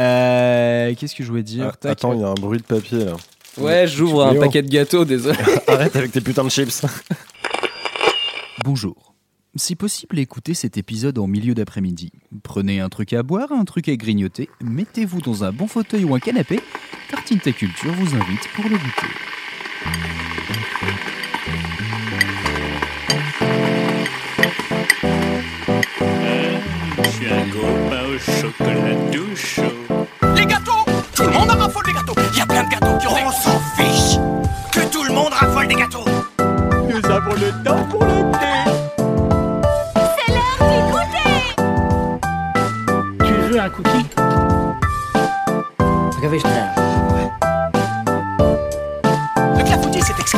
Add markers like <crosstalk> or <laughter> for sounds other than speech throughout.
Euh, Qu'est-ce que je voulais dire Ah, attends, il y a un bruit de papier là. Ouais, j'ouvre un paquet de gâteaux, désolé. <laughs> <laughs> Arrête avec tes putains de chips. Bonjour. Si possible, écoutez cet épisode en milieu d'après-midi. Prenez un truc à boire, un truc à grignoter, mettez-vous dans un bon fauteuil ou un canapé. Tartine ta culture vous invite pour le goûter. Je suis un copain au chocolat On s'en fiche Que tout le monde raffole des gâteaux Nous avons le temps pour le thé. Tu veux un cookie? Le clafoutis, c'est exquis.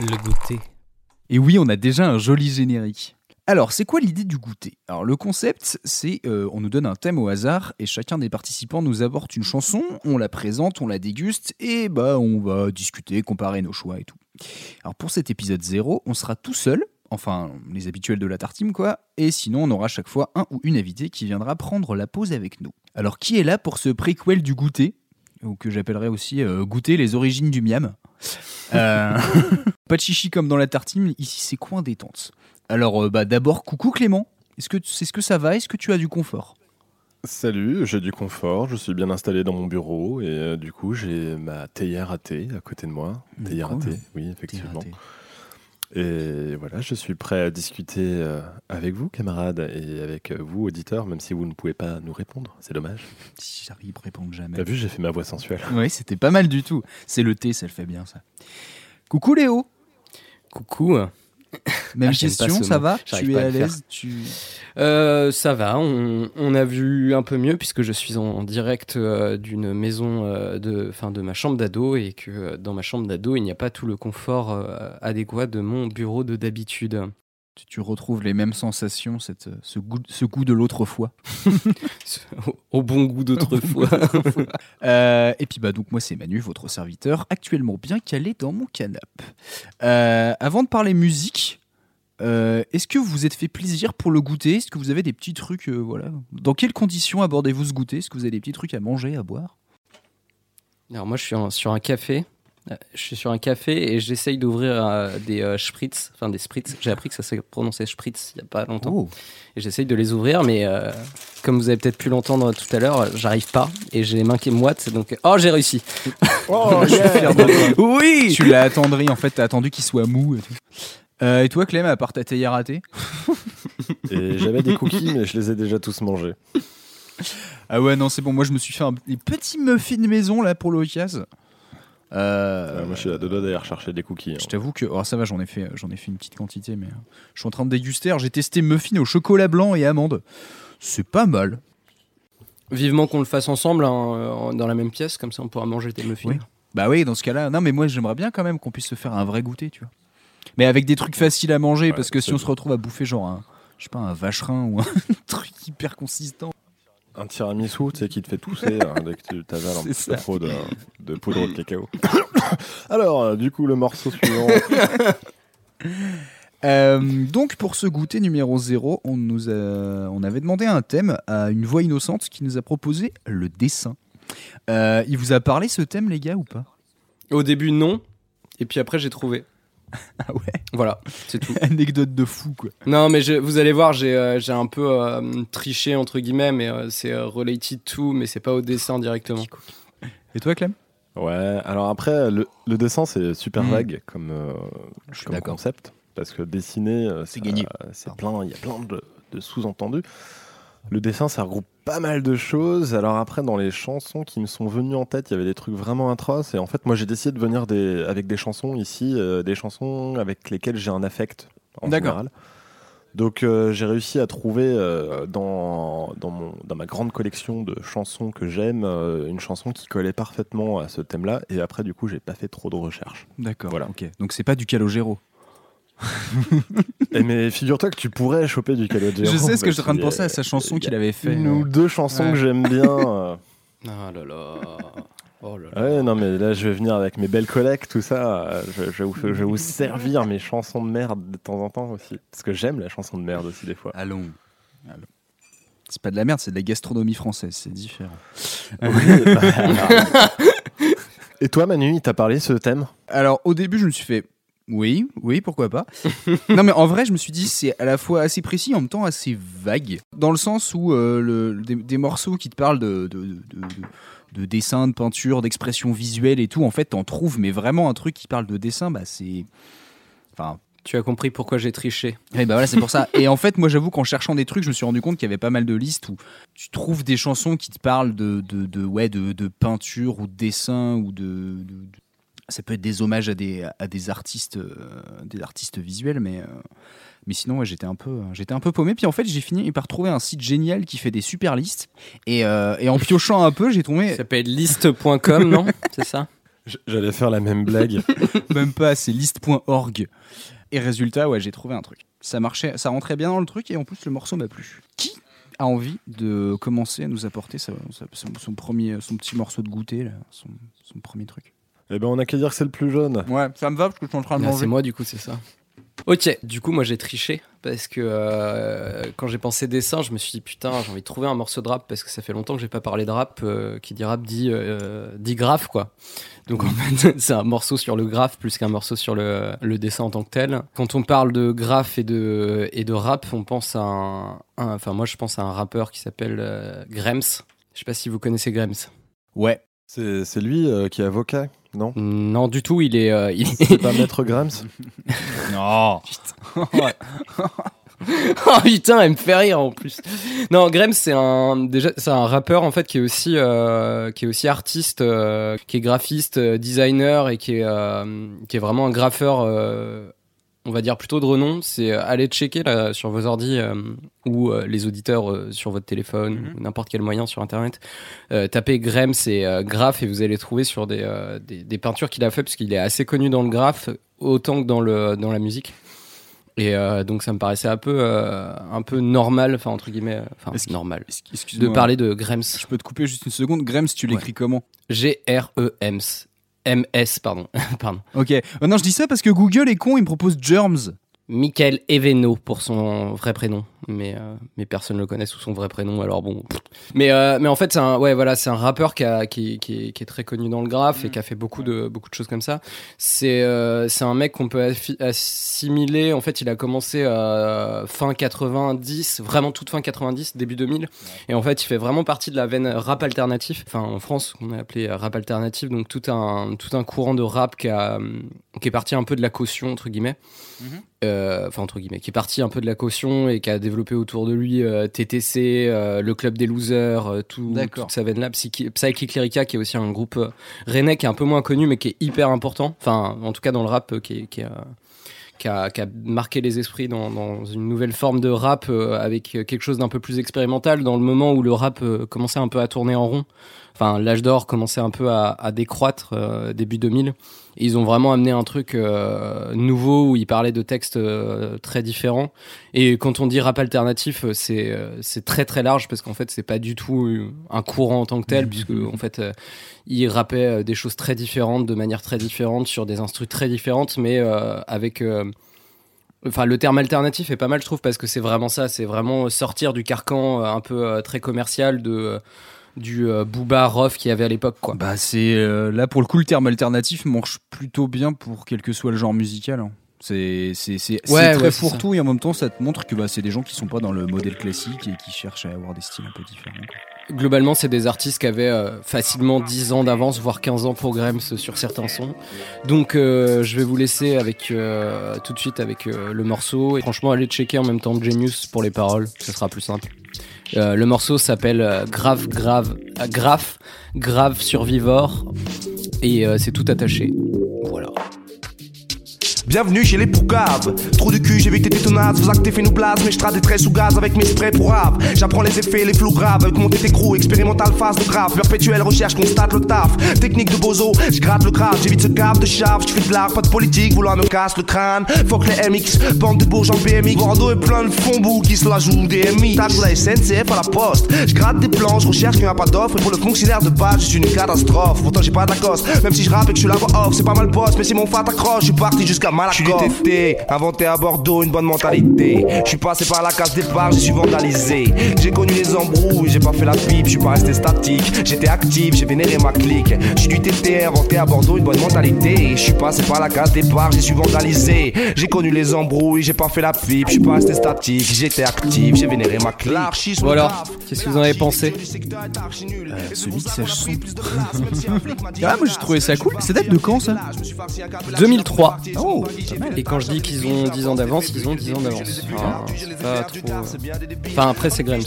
Le goûter. Et oui, on a déjà un joli générique. Alors, c'est quoi l'idée du goûter? Alors, le concept, c'est euh, on nous donne un thème au hasard et chacun des participants nous apporte une chanson, on la présente, on la déguste et bah on va discuter, comparer nos choix et tout. Alors, pour cet épisode 0, on sera tout seul, enfin les habituels de la tartine quoi, et sinon on aura chaque fois un ou une invitée qui viendra prendre la pause avec nous. Alors, qui est là pour ce préquel du goûter? Ou que j'appellerais aussi euh, goûter les origines du miam Euh, <laughs> Pas de chichi comme dans la tartine, ici c'est coin détente. Alors euh, bah d'abord coucou Clément. Est-ce que c'est ce que ça va? Est-ce que tu as du confort? Salut, j'ai du confort, je suis bien installé dans mon bureau et du coup j'ai ma théière à thé à côté de moi. Théière à thé, oui effectivement. Et voilà, je suis prêt à discuter euh, avec vous camarades et avec euh, vous auditeurs, même si vous ne pouvez pas nous répondre, c'est dommage. Si j'arrive à répondre jamais. T'as vu, j'ai fait ma voix sensuelle. Oui, c'était pas mal du tout. C'est le thé, ça le fait bien ça. Coucou Léo. Coucou. <laughs> Même Ah, question, ce ça va? Tu es à l'aise? Tu Euh, ça va, on, on a vu un peu mieux puisque je suis en direct euh, d'une maison euh, de, enfin, de ma chambre d'ado et que euh, dans ma chambre d'ado, il n'y a pas tout le confort euh, adéquat de mon bureau de d'habitude. Tu- tu retrouves les mêmes sensations, cette, ce, goût, ce goût de l'autre fois. <laughs> Au, au bon goût d'autrefois. Euh, et puis bah donc moi c'est Manu, votre serviteur, actuellement bien calé dans mon canapé. Euh, avant de parler musique, euh, est-ce que vous vous êtes fait plaisir pour le goûter? Est-ce que vous avez des petits trucs, euh, voilà Dans quelles conditions abordez-vous ce goûter? Est-ce que vous avez des petits trucs à manger, à boire? Alors moi, je suis en- sur un café. Euh, Je suis sur un café et j'essaye d'ouvrir euh, des euh, spritz, enfin des spritz. J'ai appris que ça se prononçait spritz il y a pas longtemps. Et j'essaye de les ouvrir, mais euh, comme vous avez peut-être pu l'entendre tout à l'heure, j'arrive pas et j'ai les mains qui moites. Donc, oh, j'ai réussi. Oh, <laughs> Je suis fier de toi. Oui. Tu l'as attendri en fait, t'as attendu qu'il soit mou et tout. Euh, et toi Clem, à part ta théière ratée <laughs> Et j'avais des cookies, mais je les ai déjà tous mangés. Ah ouais non c'est bon, moi je me suis fait un des petits muffins maison là pour l'occasion. Euh, moi, je suis à deux doigts d'aller rechercher des cookies. hein. Je t'avoue que oh, ça va, j'en ai fait, j'en ai fait une petite quantité, mais euh, je suis en train de déguster. Alors, J'ai testé muffin au chocolat blanc et amande. C'est pas mal. Vivement qu'on le fasse ensemble hein, dans la même pièce, comme ça on pourra manger tes muffins. Oui. Bah oui, dans ce cas-là. Non, mais moi j'aimerais bien quand même qu'on puisse se faire un vrai goûter, tu vois. Mais avec des trucs faciles à manger, Ouais, parce que si on se retrouve à bouffer genre un, je sais pas, un vacherin ou un <laughs> truc hyper consistant. Un tiramisu, tu sais, qui te fait tousser <laughs> hein, dès que tu t'avales un petit peu trop de, de poudre de cacao. <coughs> Alors, euh, du coup, le morceau suivant. <laughs> Euh, donc pour ce goûter numéro 0, on, nous a- on avait demandé un thème à une voix innocente qui nous a proposé le dessin. Euh, il vous a parlé ce thème, les gars, ou pas? Au début, non. Et puis après, j'ai trouvé. <laughs> Ah ouais Voilà, c'est tout. <laughs> Anecdote de fou, quoi. non, mais je- vous allez voir, j'ai euh, j'ai un peu euh, triché, entre guillemets, mais euh, c'est euh, related to, mais c'est pas au dessin directement. Et toi, Clem? Ouais, alors après, le, le dessin, c'est super Mm. vague comme, euh, Je suis comme d'accord. concept. Parce que dessiner, euh, C'est gagné. C'est plein, il y a plein de, de sous-entendus. Le dessin, ça regroupe pas mal de choses. Alors après, dans les chansons qui me sont venues en tête, il y avait des trucs vraiment atroces. Et en fait, moi, j'ai décidé de venir des, avec des chansons ici, euh, des chansons avec lesquelles j'ai un affect en D'accord. général. Donc euh, j'ai réussi à trouver euh, dans, dans, mon, dans ma grande collection de chansons que j'aime euh, une chanson qui collait parfaitement à ce thème-là. Et après, du coup, j'ai pas fait trop de recherches. D'accord. Voilà. Ok. Donc c'est pas du Calogero. <laughs> Et mais figure-toi que tu pourrais choper du Calogero. Je sais ce que je suis en train de penser à sa chanson qu'il avait fait. Une ou deux chansons Ouais. que j'aime bien. euh. <laughs> Ah là là. Oh là là. Ouais, non, mais là, je vais venir avec mes belles collectes, tout ça. euh, Je, je vais vous, je vais vous servir mes chansons de merde de temps en temps aussi. Parce que j'aime la chanson de merde aussi, des fois. Allons. C'est pas de la merde, c'est de la gastronomie française, c'est différent. Oui, bah, <laughs> Et toi, Manu, il t'a parlé ce thème? Alors au début, je me suis fait oui, oui, pourquoi pas. <laughs> non mais en vrai, je me suis dit c'est à la fois assez précis en même temps assez vague, dans le sens où euh, le- des, des morceaux qui te parlent de, de, de, de- de dessin, de peinture, d'expression visuelle et tout, en fait, t'en trouves, mais vraiment un truc qui parle de dessin, bah c'est, enfin. Tu as compris pourquoi j'ai triché. Et bah voilà, c'est pour ça. Et en fait, moi, j'avoue qu'en cherchant des trucs, je me suis rendu compte qu'il y avait pas mal de listes où tu trouves des chansons qui te parlent de, de, de- ouais, de, de peinture ou de dessin ou de, de- de- ça peut être des hommages à des, à des artistes, euh, des artistes visuels, mais, euh, mais sinon, ouais, j'étais un peu, j'étais un peu paumé. Puis en fait, j'ai fini par trouver un site génial qui fait des super listes. Et, euh, et en piochant un peu, j'ai tombé Ça s'appelle liste.com, non <laughs> C'est ça J'allais faire la même blague. <laughs> même pas, c'est liste.org. Et résultat, ouais, j'ai trouvé un truc. Ça marchait, ça rentrait bien dans le truc et en plus le morceau m'a plu. Qui a envie de commencer à nous apporter sa- sa- son, son premier, son petit morceau de goûter, là, son, son premier truc? Eh ben, on a qu'à dire que c'est le plus jeune. Ouais, ça me va parce que je suis en train de Ah, manger. C'est moi, du coup, c'est ça. Ok, du coup, moi j'ai triché parce que euh, quand j'ai pensé dessin, je me suis dit putain, j'ai envie de trouver un morceau de rap parce que ça fait longtemps que j'ai pas parlé de rap. euh, qui dit rap dit, euh, dit graphe, quoi. Donc en fait, <laughs> c'est un morceau sur le graphe plus qu'un morceau sur le, le dessin en tant que tel. Quand on parle de graphe et de, et de rap, on pense à un. Enfin, moi je pense à un rappeur qui s'appelle euh, Grems. Je sais pas si vous connaissez Grems. Ouais. C'est c'est lui euh, qui est avocat, non Non, du tout, il est. euh, il- C'est pas Maître Grams <laughs> Non. <laughs> <laughs> oh putain, elle me fait rire en plus. Non, Graham, c'est un déjà c'est un rappeur en fait qui est aussi euh, qui est aussi artiste, euh, qui est graphiste, euh, designer et qui est euh, qui est vraiment un graffeur. On va dire plutôt de renom, c'est euh, aller checker là, sur vos ordis euh, ou euh, les auditeurs euh, sur votre téléphone Mhm. ou n'importe quel moyen sur internet. Tapez Graham, c'est euh, graphe et vous allez trouver sur des, des, des peintures qu'il a fait parce qu'il est assez connu dans le graphe autant que dans, le, dans la musique. Et donc ça me paraissait un peu, un peu normal, enfin entre guillemets, enfin normal, de parler de Grems. Je peux te couper juste une seconde. Grems, tu l'écris comment? G-R-E-M-S. M-S, pardon. <laughs> pardon. Ok. Euh, non, je dis ça parce que Google est con, il me propose Germs. Michael Eveno pour son vrai prénom, mais euh, mais personne ne le connaît sous son vrai prénom, alors bon. Mais euh, mais en fait c'est un ouais voilà c'est un rappeur qui, a, qui, qui, est, qui est très connu dans le graphe et qui a fait beaucoup de beaucoup de choses comme ça. C'est euh, c'est un mec qu'on peut assimiler. En fait il a commencé fin 90, vraiment toute fin 90, début 2000, et en fait il fait vraiment partie de la veine rap alternatif. Enfin en France on a appelé rap alternatif, donc tout un tout un courant de rap qui a qui est parti un peu de la caution entre guillemets euh, enfin entre guillemets, qui est parti un peu de la caution et qui a développé autour de lui euh, TTC, euh, le club des losers, euh, tout, toute sa veine là, Psychi- Psychic Lyrica qui est aussi un groupe rennais qui est un peu moins connu mais qui est hyper important, enfin en tout cas dans le rap qui est, qui est, qui a, qui a marqué les esprits dans, dans une nouvelle forme de rap euh, avec quelque chose d'un peu plus expérimental dans le moment où le rap euh, commençait un peu à tourner en rond. Enfin, l'âge d'or commençait un peu à, à décroître euh, début 2000. Et ils ont vraiment amené un truc euh, nouveau où ils parlaient de textes euh, très différents. Et quand on dit rap alternatif, c'est c'est très très large parce qu'en fait c'est pas du tout un courant en tant que tel puisque en fait ils rappaient des choses très différentes de manière très différente sur des instrus très différentes, mais avec Enfin, le terme alternatif est pas mal, je trouve, parce que c'est vraiment ça. C'est vraiment sortir du carcan un peu très commercial de du euh, booba rough qu'il y avait à l'époque, quoi. Bah c'est euh, là pour le coup le terme alternatif marche plutôt bien pour quel que soit le genre musical. hein. C'est c'est c'est c'est Ouais, très ouais, fourre-tout et en même temps ça te montre que bah, c'est des gens qui sont pas dans le modèle classique et qui cherchent à avoir des styles un peu différents. Globalement, c'est des artistes qui avaient euh, facilement 10 ans d'avance, voire 15 ans pour Grems sur certains sons. Donc, euh, je vais vous laisser avec euh, tout de suite avec le morceau. Et franchement, allez checker en même temps Genius pour les paroles, ce sera plus simple. Euh, le morceau s'appelle euh, Grave, Grave, euh, Grave, Grave Survivor. Et c'est tout attaché. Voilà. Bienvenue chez les Poucaves. Trou du cul, j'évite tes détonades. Vos actes place, mais je trade des traits sous gaz avec mes sprays pour rap. J'apprends les effets, les flous graves. Avec mon tétécrou, expérimental phase de grave. Perpétuelle recherche, constate le taf. Technique de bozo, je gratte le grave. J'évite ce cave de chave. Je fais de l'art, pas de politique. Vouloir me casse le crâne. Fuck les MX, bande de bourges en BMX. Bordeaux est plein de fonds qui se la jouent des MI. Tape la SNCF à la poste. Je gratte des plans, je recherche qu'il n'y a pas d'offre. Et pour le fonctionnaire de base, je une catastrophe. Pourtant, j'ai pas de cosse. Même si je rappe et que je suis la voix off, c'est pas mal boss. Mais si mon fat accroche, je suis parti jusqu'à Je suis du TT, inventé à Bordeaux, une bonne mentalité. Je suis passé par la case départ, je suis vandalisé. J'ai connu les embrouilles, j'ai pas fait la pipe, je suis pas resté statique. J'étais actif, j'ai vénéré ma clique. Je suis du TT, inventé à Bordeaux, une bonne mentalité. Je suis passé par la case départ, je suis vandalisé. J'ai connu les embrouilles, j'ai pas fait la pipe, je suis pas resté statique. J'étais actif, j'ai vénéré ma clique. Bon alors, qu'est-ce que vous en avez pensé ce mixage son. Ah, moi j'ai trouvé ça cool. Ça date de quand ça 2003. Oh, Et quand je dis qu'ils ont 10 ans d'avance, ils ont 10 ans d'avance. Enfin, c'est pas trop... Enfin, après, c'est Graham.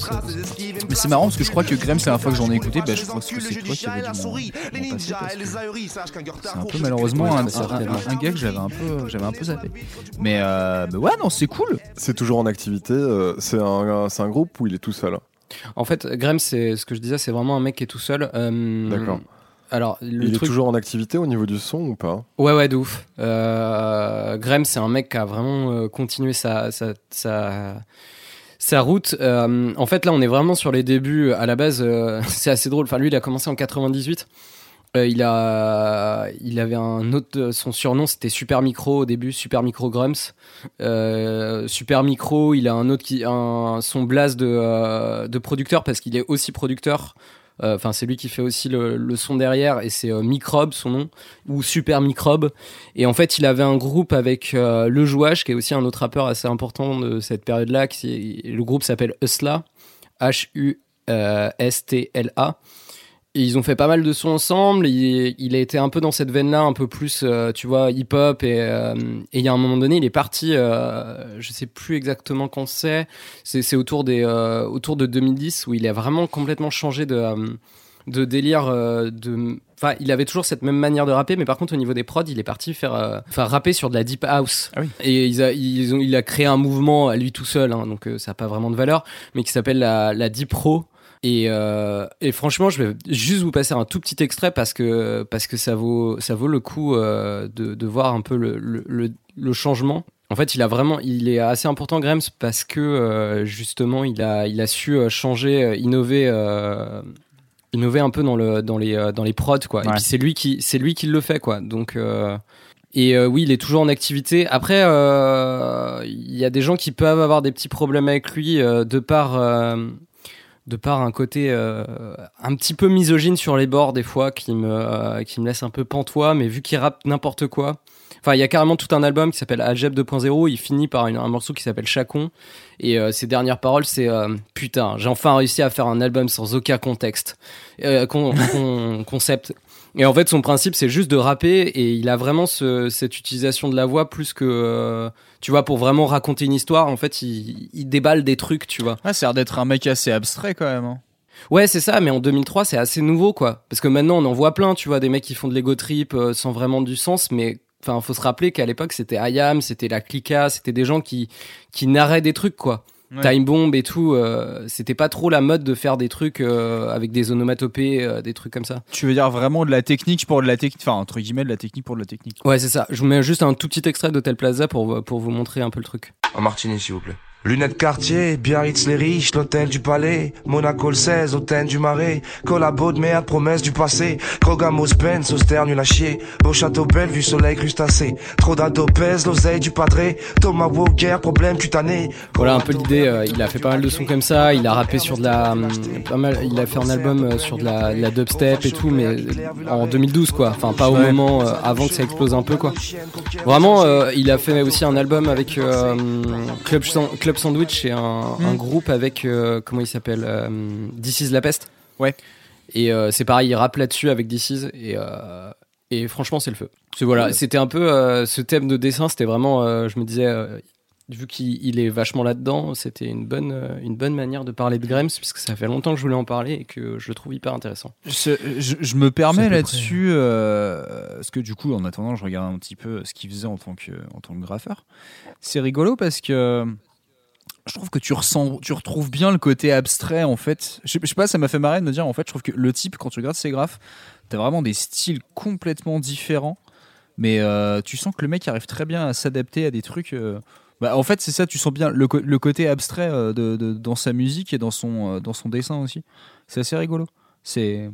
Mais c'est marrant parce que je crois que Graham, c'est la fois que j'en ai écouté, bah, je crois que c'est toi qui avais parce que c'est un peu malheureusement un, un- un gars que j'avais un peu, j'avais un peu zappé. Mais euh, bah ouais, non, c'est cool. C'est toujours en activité. euh, c'est un, c'est un groupe où il est tout seul. En fait, Graham, c'est ce que je disais, c'est vraiment un mec qui est tout seul. Euh, D'accord. Alors, le il truc. est toujours en activité au niveau du son ou pas? Ouais, ouais, de ouf. Euh, Graham, c'est un mec qui a vraiment euh, continué sa, sa, sa, sa route. Euh, en fait, là, on est vraiment sur les débuts. À la base, <laughs> c'est assez drôle. Enfin, lui, il a commencé en 98. Euh, il a, il avait un autre, son surnom c'était Super Micro au début, Super Micro Grumps. Super Micro, il a un autre qui, un, son de, euh, de producteur parce qu'il est aussi producteur. Euh, Enfin, c'est lui qui fait aussi le, son derrière et c'est euh, Microbe son nom ou Super Microbe. Et en fait, il avait un groupe avec euh, Le Jouage qui est aussi un autre rappeur assez important de cette période-là. Le groupe s'appelle Usla, H-U-S-T-L-A. Et ils ont fait pas mal de sons ensemble. Il, il a été un peu dans cette veine-là, un peu plus, euh, tu vois, hip-hop. Et euh, et il y a un moment donné, il est parti, euh, je sais plus exactement quand c'est. C'est autour, des, euh, autour de 2010 où il a vraiment complètement changé de, de délire. de... Enfin, il avait toujours cette même manière de rapper, mais par contre, au niveau des prods, il est parti faire, enfin, rapper sur de la deep house. Ah oui. Et ils a, ils ont, il a créé un mouvement à lui tout seul, hein, donc ça n'a pas vraiment de valeur, mais qui s'appelle la, la deep pro. Et, euh, et franchement, je vais juste vous passer un tout petit extrait parce que, parce que ça, vaut, ça vaut le coup euh, de, de voir un peu le, le, le, le changement. En fait, il a vraiment, il est assez important, Grams, parce que euh, justement, il a, il a su euh, changer, euh, innover, euh, innover un peu dans le, dans les, dans les prods, quoi. Et puis c'est lui qui, c'est lui qui le fait, quoi. Donc euh, et euh, oui, il est toujours en activité. Après, euh, il y a des gens qui peuvent avoir des petits problèmes avec lui euh, de par euh, de par un côté euh, un petit peu misogyne sur les bords des fois qui me euh, qui me laisse un peu pantois. Mais vu qu'il rappe n'importe quoi. Enfin, il y a carrément tout un album qui s'appelle Algeb 2.0. Il finit par un morceau qui s'appelle Chacon. Et euh, ses dernières paroles, c'est Putain, j'ai enfin réussi à faire un album sans aucun contexte, con- con- concept. Et en fait, son principe, c'est juste de rapper. Et il a vraiment ce- cette utilisation de la voix plus que. euh, tu vois, pour vraiment raconter une histoire, en fait, il, il déballe des trucs, tu vois. Ouais, ça a l'air d'être un mec assez abstrait quand même. hein. Ouais, c'est ça, mais en 2003, c'est assez nouveau, quoi. Parce que maintenant, on en voit plein, tu vois, des mecs qui font de l'ego trip euh, sans vraiment du sens, mais enfin, faut se rappeler qu'à l'époque, c'était IAM, c'était la Clica, c'était des gens qui, qui narraient des trucs, quoi. Ouais. Time Bomb et tout, euh, c'était pas trop la mode de faire des trucs euh, avec des onomatopées, euh, des trucs comme ça. Tu veux dire vraiment de la technique pour de la technique, enfin entre guillemets de la technique pour de la technique. Ouais, c'est ça. Je vous mets juste un tout petit extrait d'Hotel Plaza pour, pour vous montrer un peu le truc. En martini, s'il vous plaît. Lunettes Cartier, Biarritz les riches, l'hôtel du palais, Monaco le 16, hôtel du marais, collabo de merde, promesse du passé, Krogamos Benz, austère nul à chier, beau château Bellevue, soleil crustacé, trop d'ado pèse, l'oseille du padré, Thomas Walker, problème cutané. Voilà un peu l'idée. euh, il a fait pas mal de sons comme ça. Il a rappé sur de la, hum, pas mal. Il a fait un album euh, sur de la, de la dubstep et tout, mais euh, en 2012 quoi. Enfin pas au Ouais. moment euh, avant que ça explose un peu quoi. Vraiment, euh, il a fait aussi un album avec euh, Club, San- Club Sandwich et un, un groupe avec euh, comment il s'appelle euh, This Is La Peste. Ouais. Et euh, c'est pareil, il rappe là-dessus avec This Is et euh, et franchement c'est le feu. C'est voilà, c'était un peu euh, ce thème de dessin, c'était vraiment, euh, je me disais. euh, vu qu'il il est vachement là-dedans, c'était une bonne, euh, une bonne manière de parler de Grams, puisque ça fait longtemps que je voulais en parler et que je le trouve hyper intéressant. Je, je- je me C'est permets là-dessus, euh, parce que du coup, en attendant, je regarde un petit peu ce qu'il faisait en tant que, en tant que graffeur. C'est rigolo parce que je trouve que tu ressens, tu retrouves bien le côté abstrait en fait. Je, je sais pas, ça m'a fait marrer de me dire en fait, je trouve que le type, quand tu regardes ses graphes, t'as vraiment des styles complètement différents, mais euh, tu sens que le mec arrive très bien à s'adapter à des trucs. euh, bah, en fait, c'est ça, tu sens bien le, côté abstrait euh, de, dans sa musique et dans son, dans son dessin aussi. C'est assez rigolo. C'est.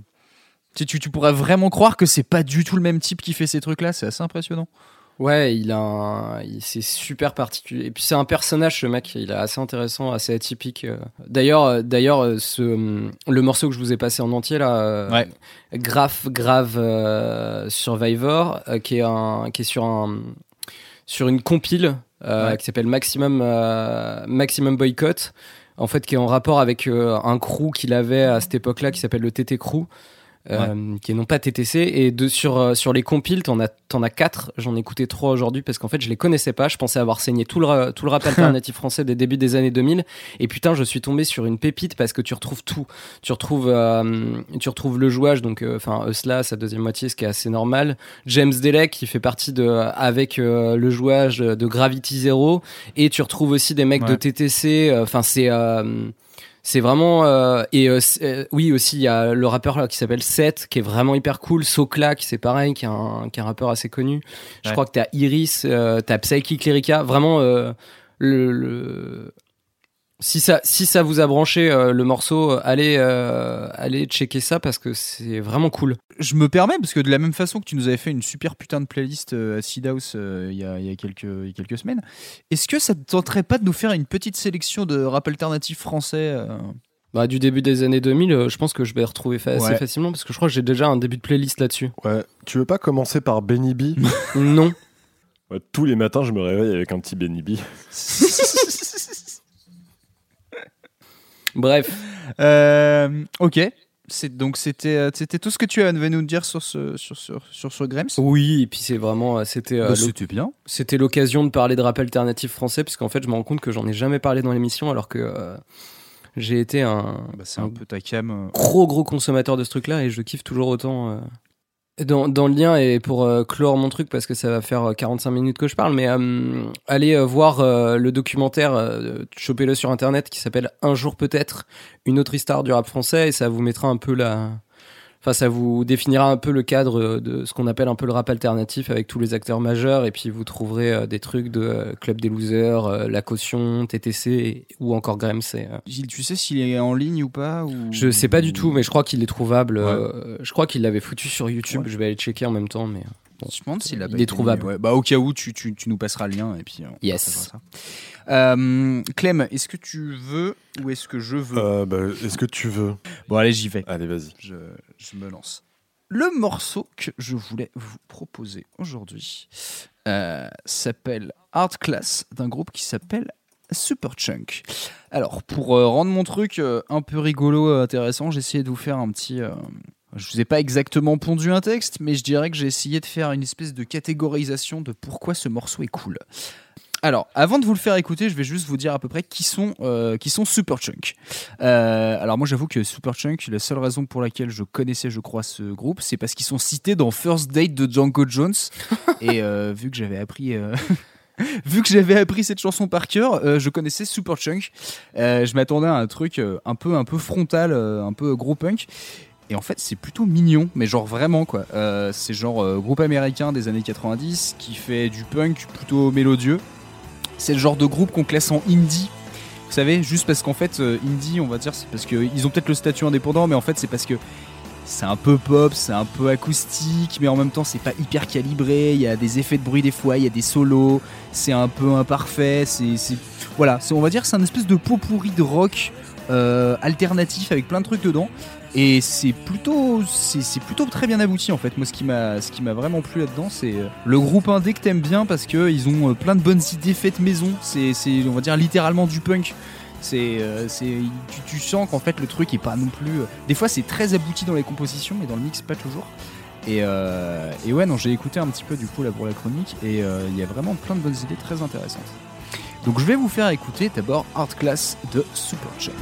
Tu, tu, tu pourrais vraiment croire que c'est pas du tout le même type qui fait ces trucs-là, c'est assez impressionnant. Ouais, il a un... c'est super particulier. Et puis c'est un personnage, ce mec, il est assez intéressant, assez atypique. euh. D'ailleurs, euh, d'ailleurs, euh, ce, hum, le morceau que je vous ai passé en entier là, Ouais. Grave Grave euh, Survivor, euh, qui est un, qui est sur un, sur une compile euh, Ouais. qui s'appelle Maximum Maximum Boycott. En fait, qui est en rapport avec un crew qu'il avait à cette époque-là, qui s'appelle le TT Crew. Euh, qui est non pas TTC et de sur euh, sur les compiles t'en as t'en as quatre. J'en ai écouté trois aujourd'hui parce qu'en fait je les connaissais pas. Je pensais avoir saigné tout le tout le rap <laughs> alternatif français des débuts des années 2000 et putain je suis tombé sur une pépite parce que tu retrouves tout. Tu retrouves euh, tu retrouves le jouage donc euh, enfin Eusla sa deuxième moitié ce qui est assez normal. James Delec qui fait partie de avec euh, le jouage de Gravity Zero. Et tu retrouves aussi des mecs de Ouais. TTC euh, enfin c'est euh, c'est vraiment euh, et euh, euh, oui aussi il y a le rappeur là qui s'appelle Seth qui est vraiment hyper cool. Sokla qui c'est pareil qui est un qui est un rappeur assez connu. Je crois que t'as Iris euh, t'as Psyche Lyrica. Vraiment euh, le, le- si ça si ça vous a branché euh, le morceau euh, allez euh, allez checker ça parce que c'est vraiment cool. Je me permets, parce que de la même façon que tu nous avais fait une super putain de playlist euh, à Seed House euh, il y, a, il y a quelques, il y a quelques semaines, est-ce que ça te tenterait pas de nous faire une petite sélection de rap alternatif français euh? Bah, du début des années 2000 euh, je pense que je vais retrouver fa- assez facilement parce que je crois que j'ai déjà un début de playlist là-dessus. Ouais. Tu veux pas commencer par Benny B? <laughs> Non. Ouais, Tous les matins, je me réveille avec un petit Benny B. <laughs> bref Euh, ok. C'est donc c'était euh, c'était tout ce que tu avais nous dire sur ce sur sur sur ce Grems. oui et puis c'est vraiment euh, c'était Bah, c'était bien. C'était l'occasion de parler de rap alternatif français, parce qu'en fait, je me rends compte que j'en ai jamais parlé dans l'émission, alors que euh, j'ai été un, Bah, c'est un peu ta cam. gros, gros consommateur de ce truc-là, et je kiffe toujours autant. euh. Dans, dans le lien, et pour euh, clore mon truc, parce que ça va faire euh, 45 minutes que je parle, mais euh, allez euh, voir euh, le documentaire, euh, chopez-le sur Internet, qui s'appelle Un jour peut-être, une autre histoire du rap français, et ça vous mettra un peu la... Enfin, ça vous définira un peu le cadre de ce qu'on appelle un peu le rap alternatif avec tous les acteurs majeurs et puis vous trouverez euh, des trucs de euh, Club des Losers, euh, La Caution, TTC ou encore euh, Gilles, tu sais s'il est en ligne ou pas ou... Je sais pas du tout, mais je crois qu'il est trouvable. Ouais. euh, je crois qu'il l'avait foutu sur YouTube. Ouais. Je vais aller checker en même temps, mais Je me demande s'il a Il pas est trouvable. ouais. Bah au cas où tu, tu, tu nous passeras le lien et puis on Yes. ça. Euh, Clem, est-ce que tu veux ou est-ce que je veux? Euh, bah, Est-ce que tu veux? Bon allez j'y vais. Allez, vas-y. Je, je me lance. Le morceau que je voulais vous proposer aujourd'hui euh, s'appelle Art Class d'un groupe qui s'appelle Superchunk. Alors, pour euh, rendre mon truc euh, un peu rigolo, euh, intéressant, j'ai essayé de vous faire un petit. Je vous ai pas exactement pondu un texte, mais je dirais que j'ai essayé de faire une espèce de catégorisation de pourquoi ce morceau est cool. Alors, avant de vous le faire écouter, je vais juste vous dire à peu près qui sont, euh, qui sont Superchunk. Euh, alors moi j'avoue que Superchunk, la seule raison pour laquelle je connaissais, je crois, ce groupe, c'est parce qu'ils sont cités dans First Date de Django Jones. <laughs> Et euh, vu que j'avais appris... euh, <laughs> Vu que j'avais appris cette chanson par cœur, euh, je connaissais Superchunk. Euh, je m'attendais à un truc euh, un peu un peu frontal, un peu gros punk. Et en fait, c'est plutôt mignon, mais genre vraiment quoi. Euh, c'est genre euh, groupe américain des années 90 qui fait du punk plutôt mélodieux. C'est le genre de groupe qu'on classe en indie. Vous savez, juste parce qu'en fait, euh, indie, on va dire, c'est parce qu'ils ont peut-être le statut indépendant, mais en fait, c'est parce que c'est un peu pop, c'est un peu acoustique, mais en même temps, c'est pas hyper calibré. Il y a des effets de bruit des fois, il y a des solos, c'est un peu imparfait. C'est, voilà, on va dire, c'est un espèce de pot pourri de rock alternatif avec plein de trucs dedans. Et c'est plutôt, très bien abouti en fait. Moi, ce qui m'a, vraiment plu là-dedans, c'est euh, le groupe indé que t'aimes bien parce que ils ont euh, plein de bonnes idées faites maison. C'est, on va dire littéralement du punk. C'est, euh, c'est, tu, tu sens qu'en fait le truc est pas non plus. Des fois, c'est très abouti dans les compositions, mais dans le mix pas toujours. Et, ouais, non, j'ai écouté un petit peu du coup là pour la chronique et il y a vraiment plein de bonnes idées très intéressantes. Donc je vais vous faire écouter d'abord Art Class de Superchunk.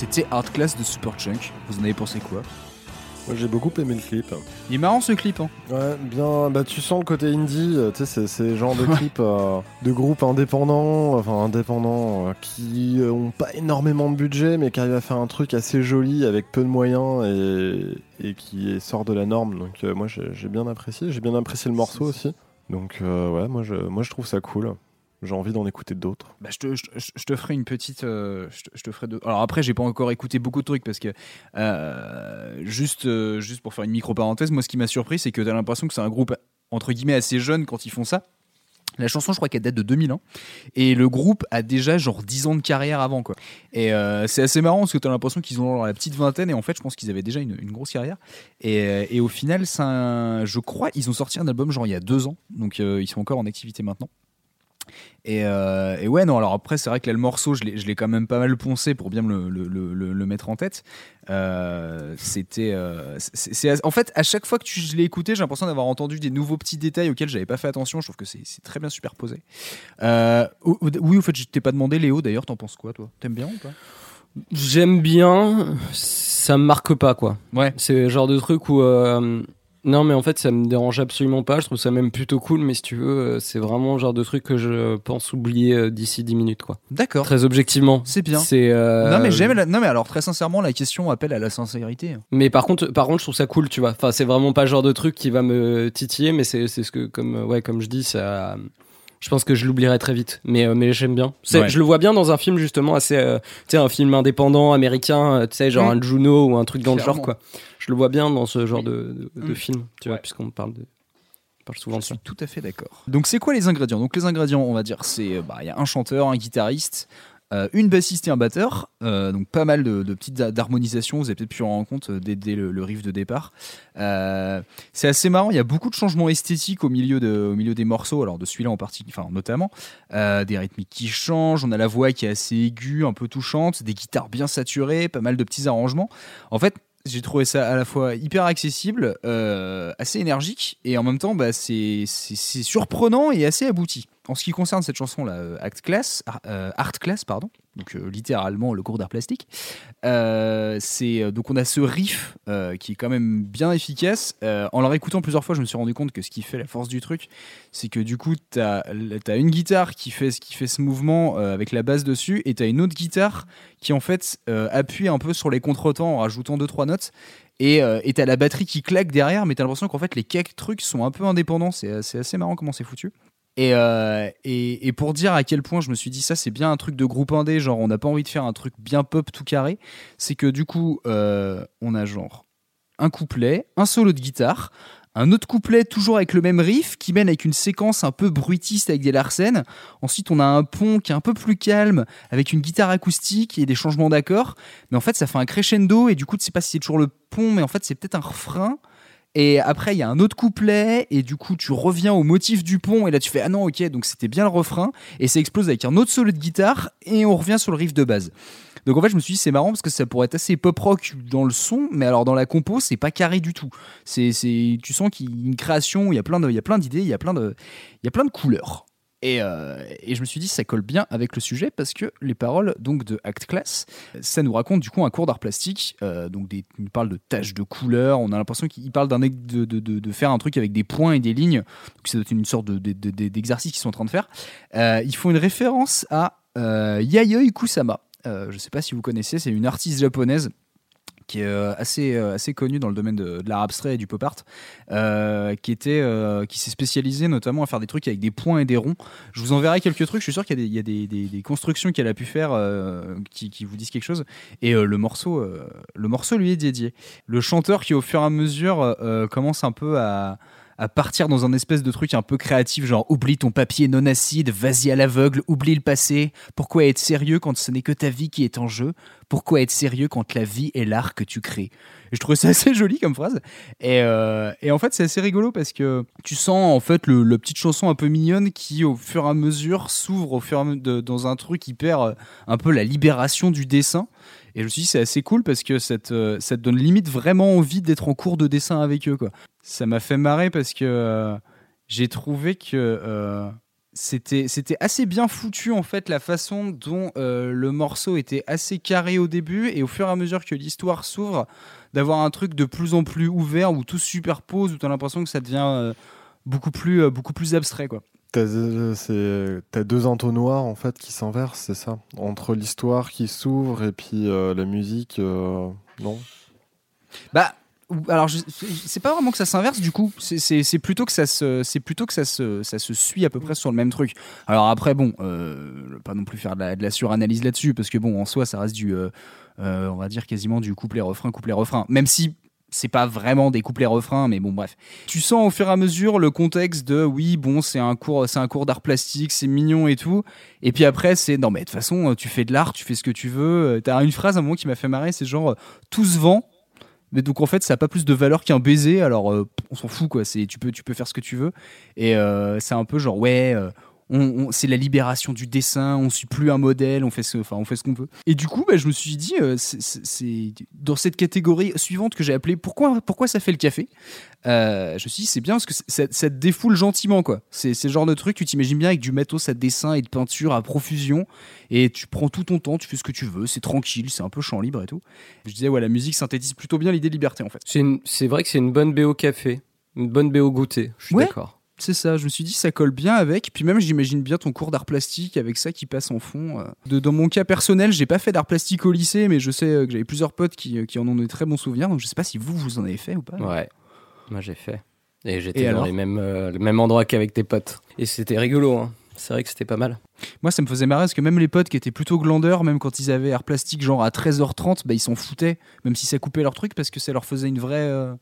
C'était Art Class de Superchunk. Vous en avez pensé quoi? Moi j'ai beaucoup aimé le clip. Il est marrant ce clip. Hein. Ouais, bien, bah tu sens le côté indie, euh, tu sais, c'est genre de clip euh, de groupes indépendants, enfin indépendants, euh, qui euh, ont pas énormément de budget, mais qui arrivent à faire un truc assez joli avec peu de moyens et, et qui sort de la norme. Donc moi j'ai bien apprécié, j'ai bien apprécié le morceau aussi. Donc ouais, moi je, moi je trouve ça cool. J'ai envie d'en écouter d'autres. Bah, je, te, je, te ferai une petite. euh, je, je te ferai deux. Alors après, j'ai pas encore écouté beaucoup de trucs parce que euh, juste, euh, juste pour faire une micro parenthèse, moi ce qui m'a surpris, c'est que t'as l'impression que c'est un groupe entre guillemets assez jeune quand ils font ça. La chanson, je crois qu'elle date de 2001. Et le groupe a déjà genre 10 ans de carrière avant. quoi. Et euh, c'est assez marrant parce que tu as l'impression qu'ils ont la petite vingtaine. Et en fait, je pense qu'ils avaient déjà une, grosse carrière. Et, et au final, un- je crois ils ont sorti un album genre il y a deux ans. Donc ils sont encore en activité maintenant. Et, euh, et ouais, non, alors après, c'est vrai que là, le morceau, je l'ai quand même pas mal poncé pour bien me le, le- le- le mettre en tête. Euh, C'était. euh, en fait, à chaque fois que tu, je l'ai écouté, j'ai l'impression d'avoir entendu des nouveaux petits détails auxquels j'avais pas fait attention. Je trouve que c'est très bien superposé. Ou- ou- oui, au fait, je t'ai pas demandé, Léo, d'ailleurs, t'en penses quoi, toi? T'aimes bien ou pas? J'aime bien, ça me marque pas quoi. Ouais. C'est le genre de truc où. Non, mais en fait, ça me dérange absolument pas. Je trouve ça même plutôt cool, mais si tu veux, euh, c'est vraiment le genre de truc que je pense oublier euh, d'ici 10 minutes quoi. D'accord. Très objectivement. C'est bien. C'est. euh, Non mais j'aime la- non mais alors très sincèrement la question appelle à la sincérité. Mais par contre, par contre, je trouve ça cool, tu vois. Enfin, c'est vraiment pas le genre de truc qui va me titiller, mais c'est c'est ce que, comme, ouais, comme je dis, ça. Je pense que je l'oublierai très vite, mais, euh, mais j'aime bien. Ouais. Je le vois bien dans un film justement assez, euh, tu sais, un film indépendant américain, euh, tu sais, genre Mm. un Juno ou un truc dans le genre, quoi. Je le vois bien dans ce genre de, de, de Mm. film, tu vois, puisqu'on parle de, souvent Je de ça. suis tout à fait d'accord. Donc c'est quoi les ingrédients? Donc les ingrédients, on va dire, c'est euh, bah il y a un chanteur, un guitariste, euh, une bassiste et un batteur. Euh, donc pas mal de, petites d'harmonisation. Vous avez peut-être pu en rendre compte euh, dès, le, riff de départ. C'est assez marrant. Il y a beaucoup de changements esthétiques au milieu au milieu des morceaux. Alors de celui-là en particulier, enfin notamment des rythmiques qui changent. On a la voix qui est assez aiguë, un peu touchante, des guitares bien saturées, pas mal de petits arrangements. En fait, j'ai trouvé ça à la fois hyper accessible, euh, assez énergique, et en même temps, bah, c'est surprenant et assez abouti. En ce qui concerne cette chanson-là, euh, Act Class, euh, Art Class, pardon, donc euh, littéralement le cours d'art plastique, euh, euh, donc on a ce riff qui est quand même bien efficace. En le réécoutant plusieurs fois, je me suis rendu compte que ce qui fait la force du truc, c'est que du coup, tu as, une guitare qui fait, qui fait ce mouvement avec la basse dessus, et tu as une autre guitare qui en fait appuie un peu sur les contretemps en rajoutant deux trois notes. Et t'as la batterie qui claque derrière, mais t'as l'impression qu'en fait les quelques trucs sont un peu indépendants. C'est assez marrant comment c'est foutu. Et, euh, et, et pour dire à quel point je me suis dit ça c'est bien un truc de groupe indé, genre on n'a pas envie de faire un truc bien pop tout carré, c'est que du coup euh, on a genre un couplet, un solo de guitare, un autre couplet toujours avec le même riff qui mène avec une séquence un peu bruitiste avec des larcènes. Ensuite on a un pont qui est un peu plus calme avec une guitare acoustique et des changements d'accords. Mais en fait ça fait un crescendo et du coup tu sais pas si c'est toujours le pont mais en fait c'est peut-être un refrain. Et après, il y a un autre couplet, et du coup, tu reviens au motif du pont, et là, tu fais Ah non, ok, donc c'était bien le refrain, et ça explose avec un autre solo de guitare, et on revient sur le riff de base. Donc en fait, je me suis dit, c'est marrant parce que ça pourrait être assez pop rock dans le son, mais alors dans la compo, c'est pas carré du tout. C'est, tu sens qu'il y a une création où il y a plein de, il y a plein d'idées, il y a plein de, il y a plein de couleurs. Et, euh, et je me suis dit, ça colle bien avec le sujet parce que les paroles donc de Act Class, ça nous raconte du coup un cours d'art plastique. euh, donc des, il parle de taches de couleurs. On a l'impression qu'il parle d'un de, de, de, faire un truc avec des points et des lignes. Donc c'est une sorte de, de- de- de- d'exercice qu'ils sont en train de faire. Euh, ils font une référence à Yayoi Kusama. Je ne sais pas si vous connaissez, c'est une artiste japonaise qui est euh, assez, euh, assez connue dans le domaine de, de l'art abstrait et du pop art, euh, qui, était, qui s'est spécialisée notamment à faire des trucs avec des points et des ronds. Je vous enverrai quelques trucs, je suis sûr qu'il y a des, y a des, des- constructions qu'elle a pu faire qui, qui vous disent quelque chose. Et le, morceau, le morceau lui est dédié. Le chanteur qui au fur et à mesure commence un peu à à partir dans un espèce de truc un peu créatif, genre oublie ton papier non acide, vas-y à l'aveugle, oublie le passé. Pourquoi être sérieux quand ce n'est que ta vie qui est en jeu? Pourquoi être sérieux quand la vie est l'art que tu crées? Et je trouvais ça <laughs> assez joli comme phrase. Et, euh, et en fait, c'est assez rigolo parce que tu sens en fait le, la petite chanson un peu mignonne qui, au fur et à mesure, s'ouvre au fur et à dans un truc perd euh, un peu la libération du dessin. Et je me suis dit, c'est assez cool parce que ça ça te donne limite vraiment envie d'être en cours de dessin avec eux. Quoi. Ça m'a fait marrer parce que euh, j'ai trouvé que euh, c'était c'était assez bien foutu en fait la façon dont euh, le morceau était assez carré au début et au fur et à mesure que l'histoire s'ouvre d'avoir un truc de plus en plus ouvert où tout se superpose où tu as l'impression que ça devient euh, beaucoup plus beaucoup plus abstrait quoi. T'as deux entonnoirs en fait qui s'inversent, c'est ça? Entre l'histoire qui s'ouvre et puis la musique, non? Bah alors c'est pas vraiment que ça s'inverse du coup. C'est- plutôt que ça se c'est plutôt que ça se ça se suit à peu près sur le même truc. Alors après bon euh, pas non plus faire de la, suranalyse là-dessus parce que bon en soi ça reste du euh, euh, on va dire quasiment du couplet refrain couplet refrain. Même si c'est pas vraiment des couplets refrains mais bon bref. Tu sens au fur et à mesure le contexte de oui bon c'est un cours c'est un cours d'art plastique c'est mignon et tout. Et puis après c'est non mais de toute façon tu fais de l'art tu fais ce que tu veux. T'as une phrase à un moment qui m'a fait marrer c'est genre tout se vend mais donc en fait, ça a pas plus de valeur qu'un baiser. Alors euh, on s'en fout quoi. C'est tu peux tu peux faire ce que tu veux. Et euh, c'est un peu genre ouais. On, on- c'est la libération du dessin, on suit plus un modèle, on fait ce, enfin, on fait ce qu'on peut. Et du coup, bah, je me suis dit, euh, c'est- dans cette catégorie suivante que j'ai appelée pourquoi, pourquoi ça fait le café. Euh, je me suis dit, c'est bien parce que ça, ça te défoule gentiment, quoi. C'est le genre de truc, tu t'imagines bien avec du matos à dessin et de peinture à profusion, et tu prends tout ton temps, tu fais ce que tu veux, c'est tranquille, c'est un peu champ libre et tout. Je disais, ouais, la musique synthétise plutôt bien l'idée de liberté, en fait. C'est vrai que c'est une bonne BO café, une bonne BO goûter. Je suis Ouais. d'accord. C'est ça, je me suis dit ça colle bien avec. Puis même j'imagine bien ton cours d'art plastique avec ça qui passe en fond. euh. De, dans mon cas personnel, j'ai pas fait d'art plastique au lycée, mais je sais euh, que j'avais plusieurs potes qui, euh, qui en ont des très bons souvenirs. Donc je sais pas si vous, vous en avez fait ou pas. Ouais, moi j'ai fait. Et j'étais dans les mêmes, euh, le même endroit qu'avec tes potes. Et c'était rigolo, hein. C'est vrai que c'était pas mal. Moi, ça me faisait marrer parce que même les potes qui étaient plutôt glandeurs, même quand ils avaient art plastique genre à 13h30, bah, ils s'en foutaient, même si ça coupait leur truc parce que ça leur faisait une vraie. euh,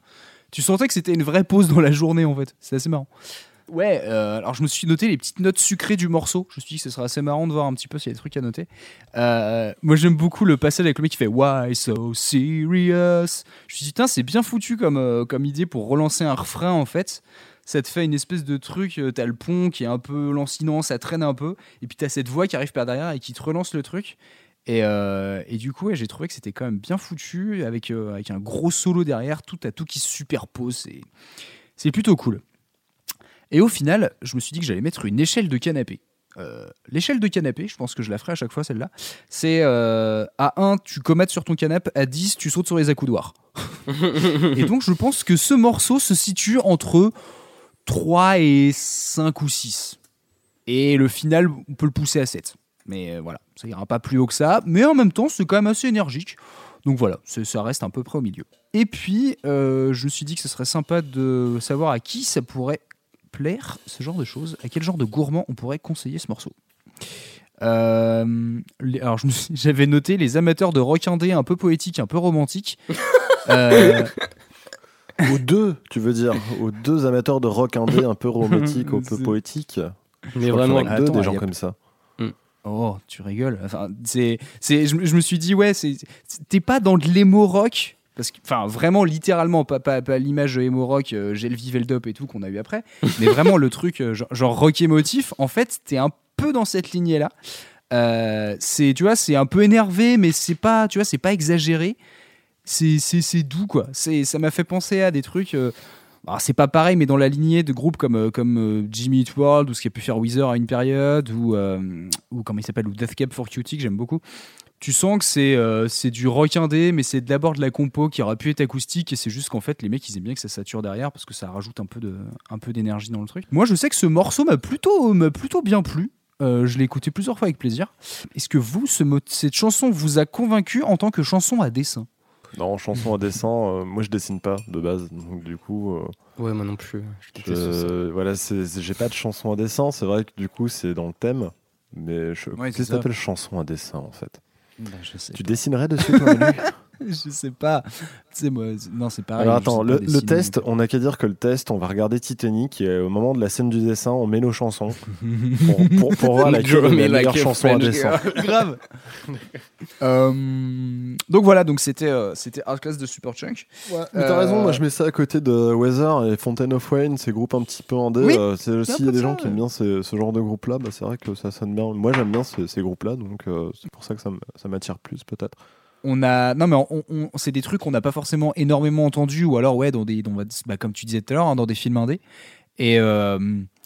Tu sentais que c'était une vraie pause dans la journée en fait. C'est assez marrant. Ouais, euh, alors je me suis noté les petites notes sucrées du morceau. Je me suis dit que ce serait assez marrant de voir un petit peu s'il y a des trucs à noter. Euh, moi j'aime beaucoup le passage avec le mec qui fait Why so serious? Je me suis dit, Tain, c'est bien foutu comme, euh, comme idée pour relancer un refrain en fait. Ça te fait une espèce de truc, t'as le pont qui est un peu lancinant, ça traîne un peu, et puis t'as cette voix qui arrive par derrière et qui te relance le truc. Et, et du coup, j'ai trouvé que c'était quand même bien foutu, avec, avec un gros solo derrière, tout à tout qui se superpose. C'est plutôt cool. Et au final, je me suis dit que j'allais mettre une échelle de canapé. Euh, l'échelle de canapé, je pense que je la ferai à chaque fois celle-là, c'est euh, à 1, tu commates sur ton canapé, à 10, tu sautes sur les accoudoirs. <laughs> et donc je pense que ce morceau se situe entre 3 et 5 ou 6. Et le final, on peut le pousser à 7. Mais euh, voilà, ça ira pas plus haut que ça. Mais en même temps, c'est quand même assez énergique. Donc voilà, ça reste à peu près au milieu. Et puis, je me suis dit que ce serait sympa de savoir à qui ça pourrait plaire, ce genre de choses. À quel genre de gourmand on pourrait conseiller ce morceau? Euh, les- alors, <laughs> j'avais noté les amateurs de rock indé un peu poétique, un peu romantique. <laughs> Euh, Aux deux, tu veux dire Aux deux amateurs de rock indé un peu romantique, un peu poétique Mais vraiment, deux attends, des gens a- comme ça. Oh, tu rigoles. Enfin, c'est, c'est, je, me- je me suis dit, ouais, c'est, c'est- t'es pas dans de l'émo rock? Parce que, enfin, vraiment, littéralement, pas, pas, pas l'image émo rock, euh, j'ai le dope et tout qu'on a eu après, <laughs> mais vraiment le truc, euh, genre, genre rock émotif, en fait, t'es un peu dans cette lignée-là. Euh, c'est, tu vois, c'est un peu énervé, mais c'est pas, tu vois, c'est pas exagéré. C'est, c'est, doux, quoi. C'est, ça m'a fait penser à des trucs. euh, alors, c'est pas pareil, mais dans la lignée de groupes comme, comme Jimmy Eat World ou ce qu'a pu faire Weezer à une période, ou, euh, ou comment il s'appelle, ou Death Cab for Cutie, que j'aime beaucoup. Tu sens que c'est euh, c'est du rock indé, mais c'est d'abord de la compo qui aurait pu être acoustique, et c'est juste qu'en fait, les mecs, ils aiment bien que ça sature derrière parce que ça rajoute un peu de- un peu d'énergie dans le truc. Moi, je sais que ce morceau m'a plutôt, m'a plutôt bien plu. Euh, je l'ai écouté plusieurs fois avec plaisir. Est-ce que vous, ce cette chanson vous a convaincu en tant que chanson à dessin? Non, chanson à dessin, euh, moi je dessine pas de base, donc du coup, euh, Ouais, moi non plus. Je je- voilà, j'ai pas de chanson à dessin. C'est vrai que du coup c'est dans le thème, mais je... Ouais, c'est qu'est-ce que t'appelles chanson à dessin en fait? Je sais Tu dessinerais dessus toi, Manu? <laughs> <laughs> Je sais pas. C'est moi. c'est- Non, c'est pareil. Alors attends, le, test, on a qu'à dire que le test, on va regarder Titanic et au moment de la scène du dessin, on met nos chansons <laughs> pour, pour, pour voir laquelle est la meilleure a chanson à dessin. <laughs> Grave. Euh, donc voilà, donc c'était euh, c'était Art Class de Superchunk. Ouais, mais t'as raison, Euh, moi je mets ça à côté de Weather et Fontaine of Wayne, ces groupes un petit peu indés. Oui, euh, c'est s'il y a des ça, gens qui aiment bien ces- ce genre de groupe-là, bah, c'est vrai que ça sonne bien. Moi j'aime bien ces, ces groupes-là, donc euh, c'est pour ça que ça m'attire plus peut-être. On a non mais c'est des trucs qu'on n'a pas forcément énormément entendu ou alors ouais dans des bah, comme tu disais tout à l'heure hein, dans des films indés et euh,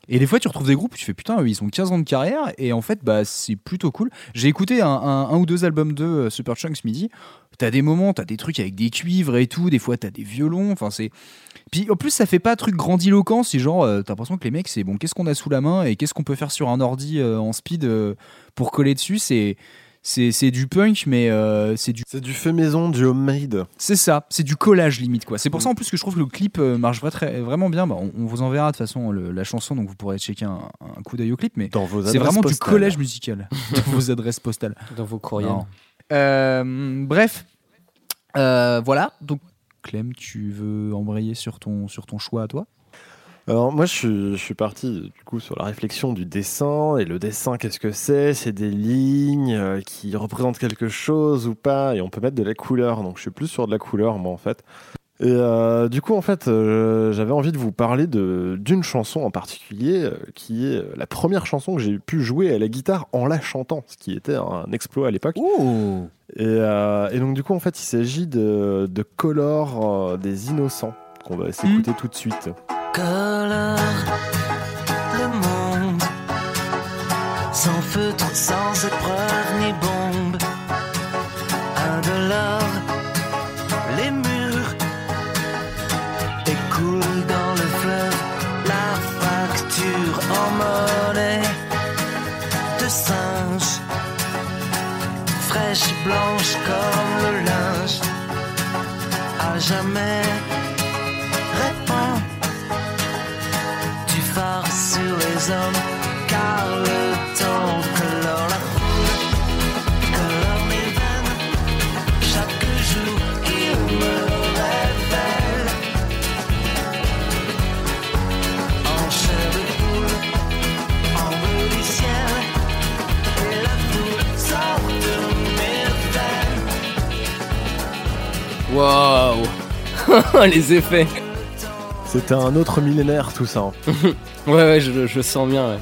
Et des fois, tu retrouves des groupes tu fais putain, ils ont 15 ans de carrière et en fait, bah, c'est plutôt cool. J'ai écouté un, ou deux albums de euh, Super Chunks midi. T'as des moments, t'as des trucs avec des cuivres et tout. Des fois, t'as des violons. Enfin, c'est. Puis en plus, ça fait pas un truc grandiloquent. C'est genre, euh, t'as l'impression que les mecs, c'est bon, qu'est-ce qu'on a sous la main et qu'est-ce qu'on peut faire sur un ordi euh, en speed pour coller dessus. C'est. C'est c'est du punk, mais euh, c'est du C'est du fait maison, du homemade. c'est ça, c'est du collage limite quoi. C'est pour ça en plus que je trouve que le clip euh, marche vraiment bien. Bah, on, on vous enverra de toute façon le- la chanson, donc vous pourrez checker un, un coup d'œil au clip. Mais c'est vraiment du collage musical <laughs> dans vos adresses postales. Dans vos courriels. Euh, bref, Euh, voilà. Donc Clem, tu veux embrayer sur ton sur ton choix à toi? Alors moi je suis, je suis parti du coup sur la réflexion du dessin et le dessin qu'est-ce que c'est? C'est des lignes euh, qui représentent quelque chose ou pas? Et on peut mettre de la couleur donc je suis plus sur de la couleur moi en fait. Et euh, du coup en fait euh, j'avais envie de vous parler d'une chanson en particulier qui est la première chanson que j'ai pu jouer à la guitare en la chantant ce qui était un exploit à l'époque. Et, et donc du coup en fait il s'agit de, de Color des Innocents qu'on va s'écouter tout de suite. Colore le monde. Sans feutre, sans épreuve ni bombe. Indolore, les murs. Écoulent dans le fleuve la facture en monnaie de singe, fraîche blanche comme le linge, à jamais hommes, car le temps colore la foule, colore mes veines. Chaque jour, il me révèle en chair de poule, en bleu du ciel, et la foule sort de mes veines. Waouh <laughs> Les effets C'était un autre millénaire tout ça. <laughs> Ouais, ouais, je, je sens bien, ouais.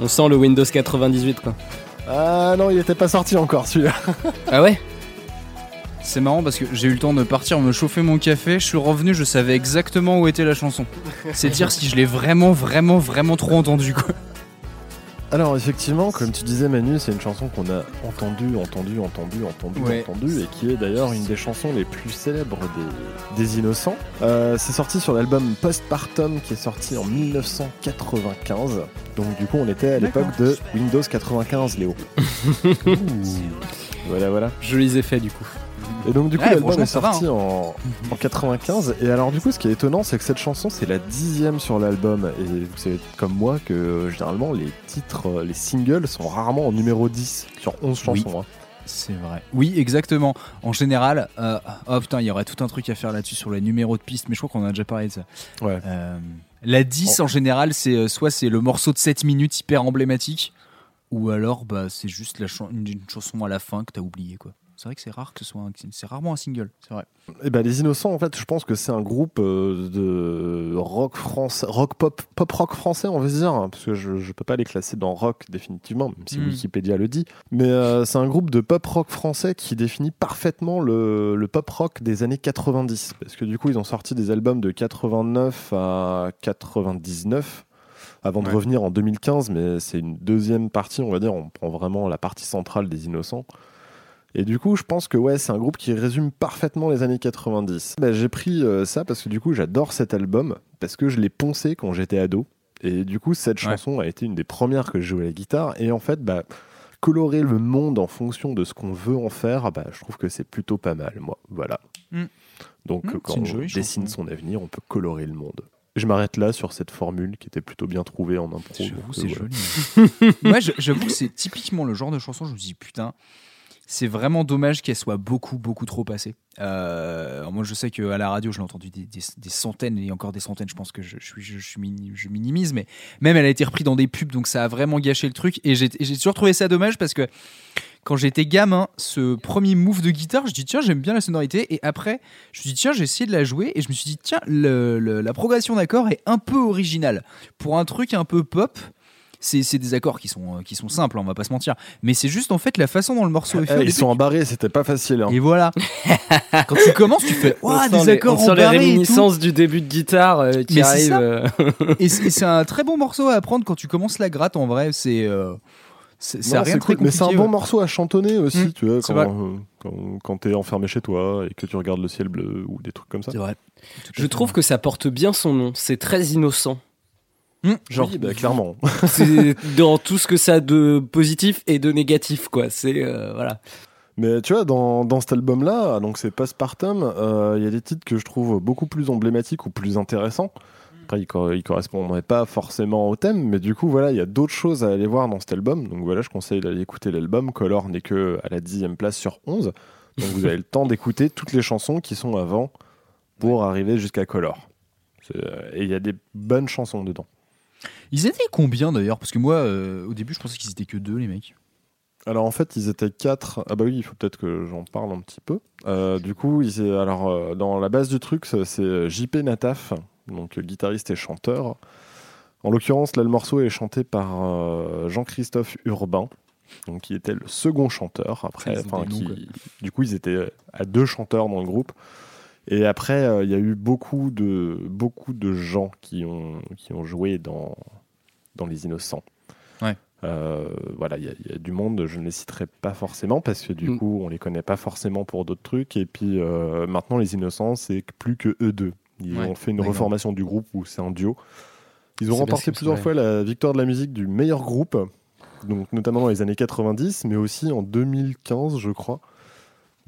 On sent le Windows 98, quoi. Ah non, il était pas sorti encore celui-là. <laughs> Ah ouais C'est marrant parce que j'ai eu le temps de partir me chauffer mon café. Je suis revenu, je savais exactement où était la chanson. C'est dire si je l'ai vraiment, vraiment, vraiment trop entendu quoi. Alors effectivement, comme tu disais Manu, c'est une chanson qu'on a entendue, entendue, entendue, entendue, Ouais. entendue, et qui est d'ailleurs une des chansons les plus célèbres des, des Innocents. Euh, c'est sorti sur l'album Postpartum qui est sorti en 1995. Donc du coup, on était à l'époque de Windows 95, Léo. <laughs> voilà, voilà. Jolis effets, du coup. Et donc du coup Ouais, l'album est va, sorti en, en 95 et alors du coup ce qui est étonnant c'est que cette chanson c'est la dixième sur l'album et vous savez comme moi que généralement les titres, euh, les singles sont rarement en numéro 10 sur 11 Oui. chansons. hein. C'est vrai. Oui, exactement. En général, euh, oh putain, il y aurait tout un truc à faire là-dessus sur les numéros de piste, mais je crois qu'on en a déjà parlé de ça. Ouais. Euh, la 10 en général, c'est soit c'est le morceau de 7 minutes hyper emblématique, ou alors bah, c'est juste la une, une chanson à la fin que t'as oublié quoi. C'est vrai que c'est rare que ce soit un, c'est rarement un single, c'est vrai. Et ben les Innocents en fait je pense que c'est un groupe euh, de rock français, rock pop, pop rock français on va dire hein, parce que je, je peux pas les classer dans rock définitivement même si Mm. Wikipédia le dit. Mais euh, c'est un groupe de pop rock français qui définit parfaitement le, le pop rock des années 90 parce que du coup ils ont sorti des albums de 89 à 99 avant de revenir en 2015 mais c'est une deuxième partie on va dire. On prend vraiment la partie centrale des Innocents et du coup, je pense que ouais, c'est un groupe qui résume parfaitement les années 90. Bah, j'ai pris euh, ça parce que du coup, j'adore cet album parce que je l'ai poncé quand j'étais ado. Et du coup, cette Ouais. chanson a été une des premières que je jouais à la guitare. Et en fait, bah, colorer le monde en fonction de ce qu'on veut en faire, bah, je trouve que c'est plutôt pas mal, moi. Voilà. Mm. Donc, Mm, quand on jolie dessine chanson. son avenir, on peut colorer le monde. Je m'arrête là sur cette formule qui était plutôt bien trouvée en impro. J'avoue, c'est euh, voilà. joli. <laughs> Moi, j'avoue que c'est typiquement le genre de chanson, je me dis putain, c'est vraiment dommage qu'elle soit beaucoup, beaucoup trop passée. Euh, moi, je sais qu'à la radio, je l'ai entendu des, centaines et encore des centaines, je pense que je, minimise, mais même elle a été reprise dans des pubs, donc ça a vraiment gâché le truc. Et j'ai toujours trouvé ça dommage parce que quand j'étais gamin, ce premier move de guitare, je dis tiens, j'aime bien la sonorité. Et après, je me suis dit tiens, j'ai essayé de la jouer et je me suis dit tiens, la progression d'accords est un peu originale. Pour un truc un peu pop, c'est des accords qui sont, euh, qui sont simples, on va pas se mentir. Mais c'est juste en fait la façon dont le morceau est fait. Eh, ils sont embarrés, c'était pas facile. hein. Et voilà. <laughs> Quand tu commences, tu fais On Ouah, des les- accords on sent les et tout. réminiscences du début de guitare euh, qui Mais arrive. euh, Et c'est un très bon morceau à apprendre quand tu commences la gratte. En vrai, c'est euh, c'est de très cool, mais c'est un bon ouais. morceau à chantonner aussi, Mm, tu vois, quand, euh, quand, quand t'es enfermé chez toi et que tu regardes le ciel bleu ou des trucs comme ça. C'est vrai. Je trouve que ça porte bien son nom. C'est très innocent. Hmm. Genre, Oui, bah, clairement. <laughs> c'est dans tout ce que ça a de positif et de négatif, quoi. C'est euh, voilà. Mais tu vois, dans, dans cet album-là, donc c'est Postpartum, euh, il y a des titres que je trouve beaucoup plus emblématiques ou plus intéressants. Après, ils, ils correspondraient pas forcément au thème, mais du coup, voilà, il y a d'autres choses à aller voir dans cet album. Donc voilà, je conseille d'aller écouter l'album. Color n'est que à la dixième place sur 11. Donc vous avez le temps d'écouter toutes les chansons qui sont avant pour arriver jusqu'à Color. Euh, Et il y a des bonnes chansons dedans. Ils étaient combien d'ailleurs? Parce que moi, euh, au début, je pensais qu'ils étaient que deux, les mecs. Alors en fait, ils étaient quatre. Ah bah oui, il faut peut-être que j'en parle un petit peu. Euh, du coup, ils alors euh, dans la base du truc, c'est- JP Nataf, donc guitariste et chanteur. En l'occurrence, là, le morceau est chanté par Jean-Christophe Urbain, donc qui était le second chanteur. Après, enfin, qui- du coup, ils étaient à deux chanteurs dans le groupe. Et après, euh, il y a eu beaucoup de beaucoup de gens qui ont qui ont joué dans dans les Innocents. Ouais. Euh, voilà, il y, a- il y a du monde, je ne les citerai pas forcément parce que du Mm. coup, on les connaît pas forcément pour d'autres trucs. Et puis euh, maintenant, les Innocents, c'est plus que eux deux. Ils Ouais, ont fait une reformation du groupe où c'est un duo. Ils ont remporté plusieurs fois la victoire de la musique du meilleur groupe, donc notamment dans les années 90, mais aussi en 2015, je crois,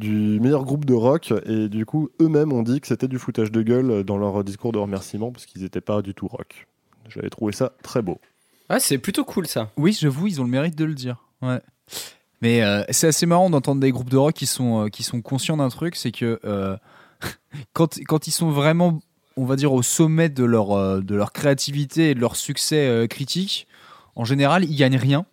du meilleur groupe de rock. Et du coup, eux-mêmes ont dit que c'était du foutage de gueule dans leur discours de remerciement parce qu'ils n'étaient pas du tout rock. J'avais trouvé ça très beau. Ah, c'est plutôt cool ça. Oui, j'avoue, ils ont le mérite de le dire. Ouais. Mais euh, c'est assez marrant d'entendre des groupes de rock qui sont, euh, qui sont conscients d'un truc, c'est que euh, <laughs> quand, quand ils sont vraiment, on va dire, au sommet de leur, euh, de leur créativité et de leur succès euh, critique, en général, ils gagnent rien.